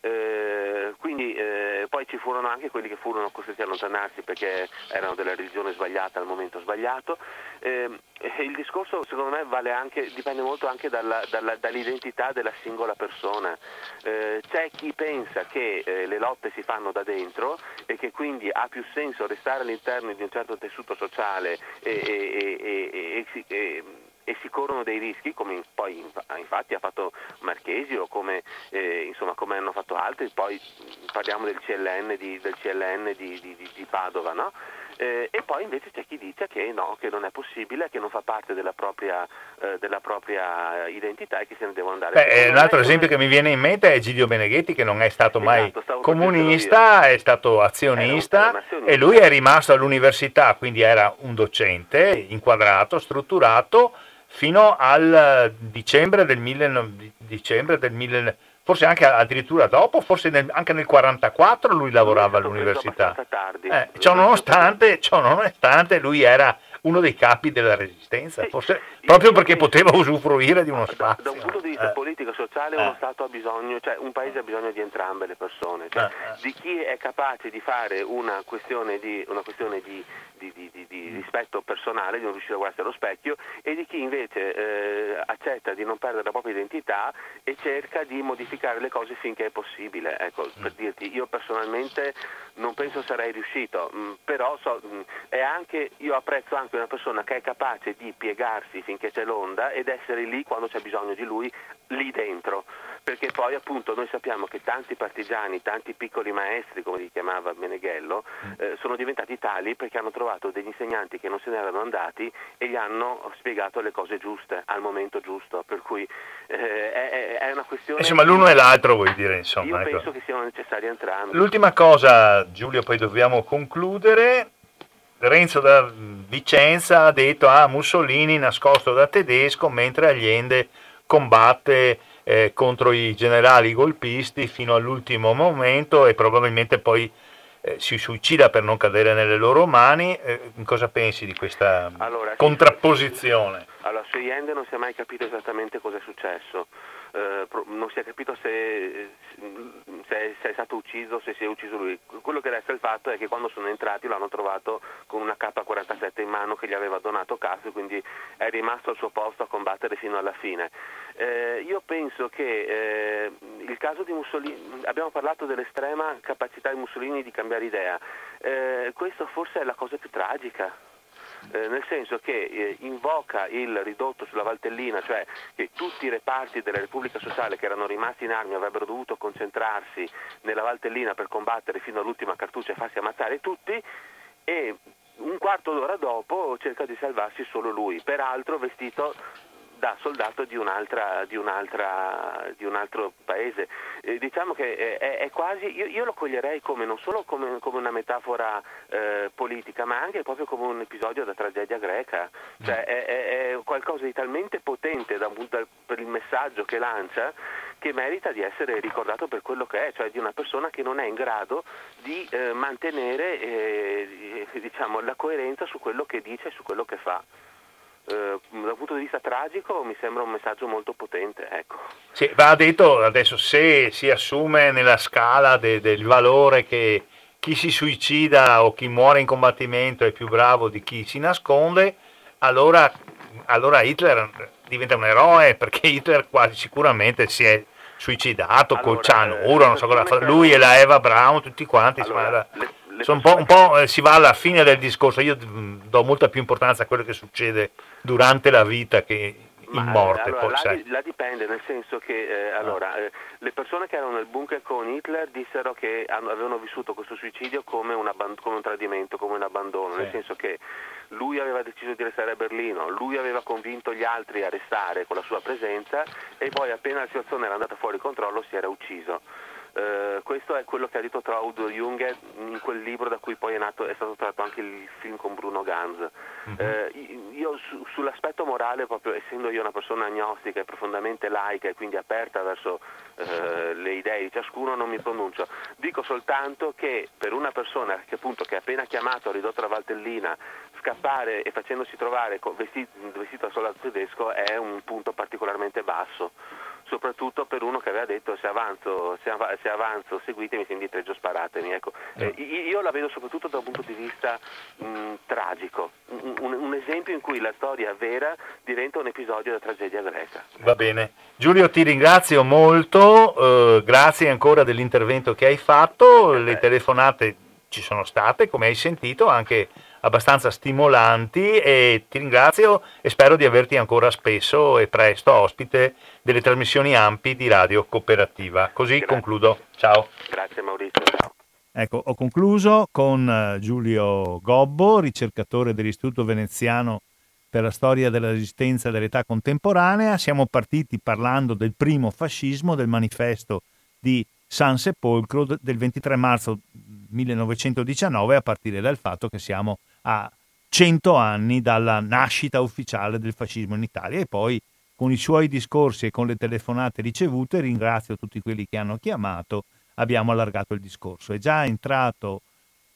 Eh, quindi eh, poi ci furono anche quelli che furono costretti a allontanarsi perché erano della religione sbagliata al momento sbagliato. Eh, il discorso secondo me vale anche, dipende molto anche dalla, dalla, dall'identità della singola persona. Eh, c'è chi pensa che eh, le lotte si fanno da dentro e che quindi ha più senso restare all'interno di un certo tessuto sociale e, e, e, e e si corrono dei rischi, come poi infatti ha fatto Marchesi o come, eh, insomma, come hanno fatto altri, poi parliamo del CLN di, del CLN di, di, di Padova, no? Eh, e poi invece c'è chi dice che no, che non è possibile, che non fa parte della propria, eh, della propria identità e che se ne devono andare. Beh, un altro esempio come... che mi viene in mente è Gidio Beneghetti che non è stato mai esatto, comunista, è stato azionista e lui è rimasto all'università, quindi era un docente inquadrato, strutturato fino al dicembre del, mille, dicembre del mille, forse anche addirittura dopo, forse nel, anche nel 1944 lui lavorava all'università. Eh, ciò, nonostante, ciò nonostante lui era uno dei capi della resistenza, forse proprio perché poteva usufruire di uno spazio. Da un punto di vista eh. politico sociale uno eh. Stato ha bisogno, cioè un paese ha bisogno di entrambe le persone, cioè eh. di chi è capace di fare una questione di, una questione di di, di, di, di, rispetto personale, di non riuscire a guardarsi allo specchio e di chi invece eh, accetta di non perdere la propria identità e cerca di modificare le cose finché è possibile. Ecco, per dirti, io personalmente non penso sarei riuscito, mh, mm, però so, mh, mm, anche, io apprezzo anche una persona che è capace di piegarsi finché c'è l'onda ed essere lì quando c'è bisogno di lui, lì dentro perché poi appunto noi sappiamo che tanti partigiani, tanti piccoli maestri, come li chiamava Meneghello, mm. eh, sono diventati tali perché hanno trovato degli insegnanti che non se ne erano andati e gli hanno spiegato le cose giuste al momento giusto, per cui eh, è, è, una questione... Insomma, l'uno e l'altro vuoi dire, insomma. Io ecco. penso che siano necessari entrambi. L'ultima cosa, Giulio, poi dobbiamo concludere. Renzo da Vicenza ha detto ah Mussolini nascosto da tedesco mentre Allende combatte eh, contro i generali golpisti fino all'ultimo momento e probabilmente poi eh, si suicida per non cadere nelle loro mani. Eh, cosa pensi di questa allora, contrapposizione? Allora, su Allende non si è mai capito esattamente cosa è successo eh, non si è capito se, se, se, è stato ucciso, se si è ucciso lui. Quello che resta il fatto è che quando sono entrati l'hanno trovato con una K47 in mano che gli aveva donato Castro, quindi è rimasto al suo posto a combattere fino alla fine. Eh, io penso che eh, il caso di Mussolini, abbiamo parlato dell'estrema capacità di Mussolini di cambiare idea, eh, questa forse è la cosa più tragica eh, nel senso che eh, invoca il ridotto sulla Valtellina, cioè che tutti i reparti della Repubblica Sociale che erano rimasti in armi avrebbero dovuto concentrarsi nella Valtellina per combattere fino all'ultima cartuccia e farsi ammazzare tutti e un quarto d'ora dopo cerca di salvarsi solo lui, peraltro vestito da soldato di, un'altra, di, un'altra, di un altro paese. Eh, diciamo che è, è quasi, io, io, lo coglierei come, non solo come, come una metafora eh, politica, ma anche proprio come un episodio da tragedia greca, cioè è, è, è qualcosa di talmente potente da, da, per il messaggio che lancia che merita di essere ricordato per quello che è, cioè di una persona che non è in grado di eh, mantenere eh, diciamo, la coerenza su quello che dice e su quello che fa eh, dal punto di vista tragico mi sembra un messaggio molto potente. Ecco. Sì, va detto adesso se si assume nella scala de, del valore che chi si suicida o chi muore in combattimento è più bravo di chi si nasconde, allora, allora Hitler diventa un eroe [laughs] perché Hitler quasi sicuramente si è suicidato allora, col cianuro, non so cosa fa. Lui e la Eva Braun, tutti quanti. Allora, insomma, le, un po', un po', si va alla fine del discorso, io mm, do molta più importanza a quello che succede durante la vita che in Ma, morte. Allora, poi, là, là, dipende, nel senso che eh, ah. allora, eh, le persone che erano nel bunker con Hitler dissero che hanno, avevano vissuto questo suicidio come un, abband- come un tradimento, come un abbandono, sì. nel senso che lui aveva deciso di restare a Berlino, lui aveva convinto gli altri a restare con la sua presenza e poi appena la situazione era andata fuori controllo si era ucciso. Eh, questo è quello che ha detto Traud Junger in quel libro da cui poi è, nato, è stato tratto anche il film con Bruno Ganz. Mm-hmm. Eh, io su, sull'aspetto morale, proprio essendo io una persona agnostica e profondamente laica e quindi aperta verso eh, le idee di ciascuno, non mi pronuncio. Dico soltanto che per una persona che appunto che appena chiamato, ha ridotto la Valtellina, scappare e facendosi trovare vestito, vestito da soldato tedesco è un punto particolarmente basso soprattutto per uno che aveva detto se avanzo, se av- se avanzo seguitemi, se indietreggio sparatemi. Ecco. Eh, io la vedo soprattutto da un punto di vista mh, tragico, un, un, un, esempio in cui la storia vera diventa un episodio della tragedia greca. Va bene. Giulio ti ringrazio molto, eh, grazie ancora dell'intervento che hai fatto, eh, le telefonate ci sono state, come hai sentito, anche abbastanza stimolanti e ti ringrazio e spero di averti ancora spesso e presto ospite delle trasmissioni ampi di Radio Cooperativa. Così Grazie. concludo. Ciao. Grazie Maurizio, ciao. Ecco, ho concluso con eh, Giulio Gobbo, ricercatore dell'Istituto Veneziano per la storia della resistenza dell'età contemporanea. Siamo partiti parlando del primo fascismo, del manifesto di San Sepolcro del 23 marzo 1919, a partire dal fatto che siamo a 100 anni dalla nascita ufficiale del fascismo in Italia e poi con i suoi discorsi e con le telefonate ricevute, ringrazio tutti quelli che hanno chiamato, abbiamo allargato il discorso. È già entrato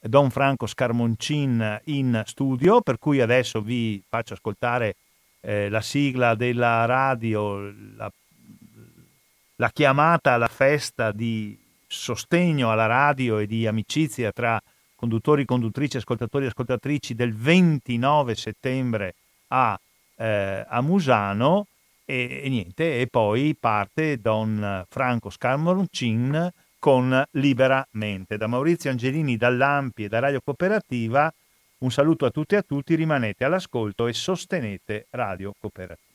Don Franco Scarmoncin in studio, per cui adesso vi faccio ascoltare eh, la sigla della radio, la, la chiamata alla festa di sostegno alla radio e di amicizia tra conduttori, conduttrici, ascoltatori e ascoltatrici del 29 settembre a, eh, a Musano e, e, niente, e poi parte Don Franco Scamoroncin con Liberamente. Da Maurizio Angelini, dall'Ampi e da Radio Cooperativa, un saluto a tutti e a tutti, rimanete all'ascolto e sostenete Radio Cooperativa.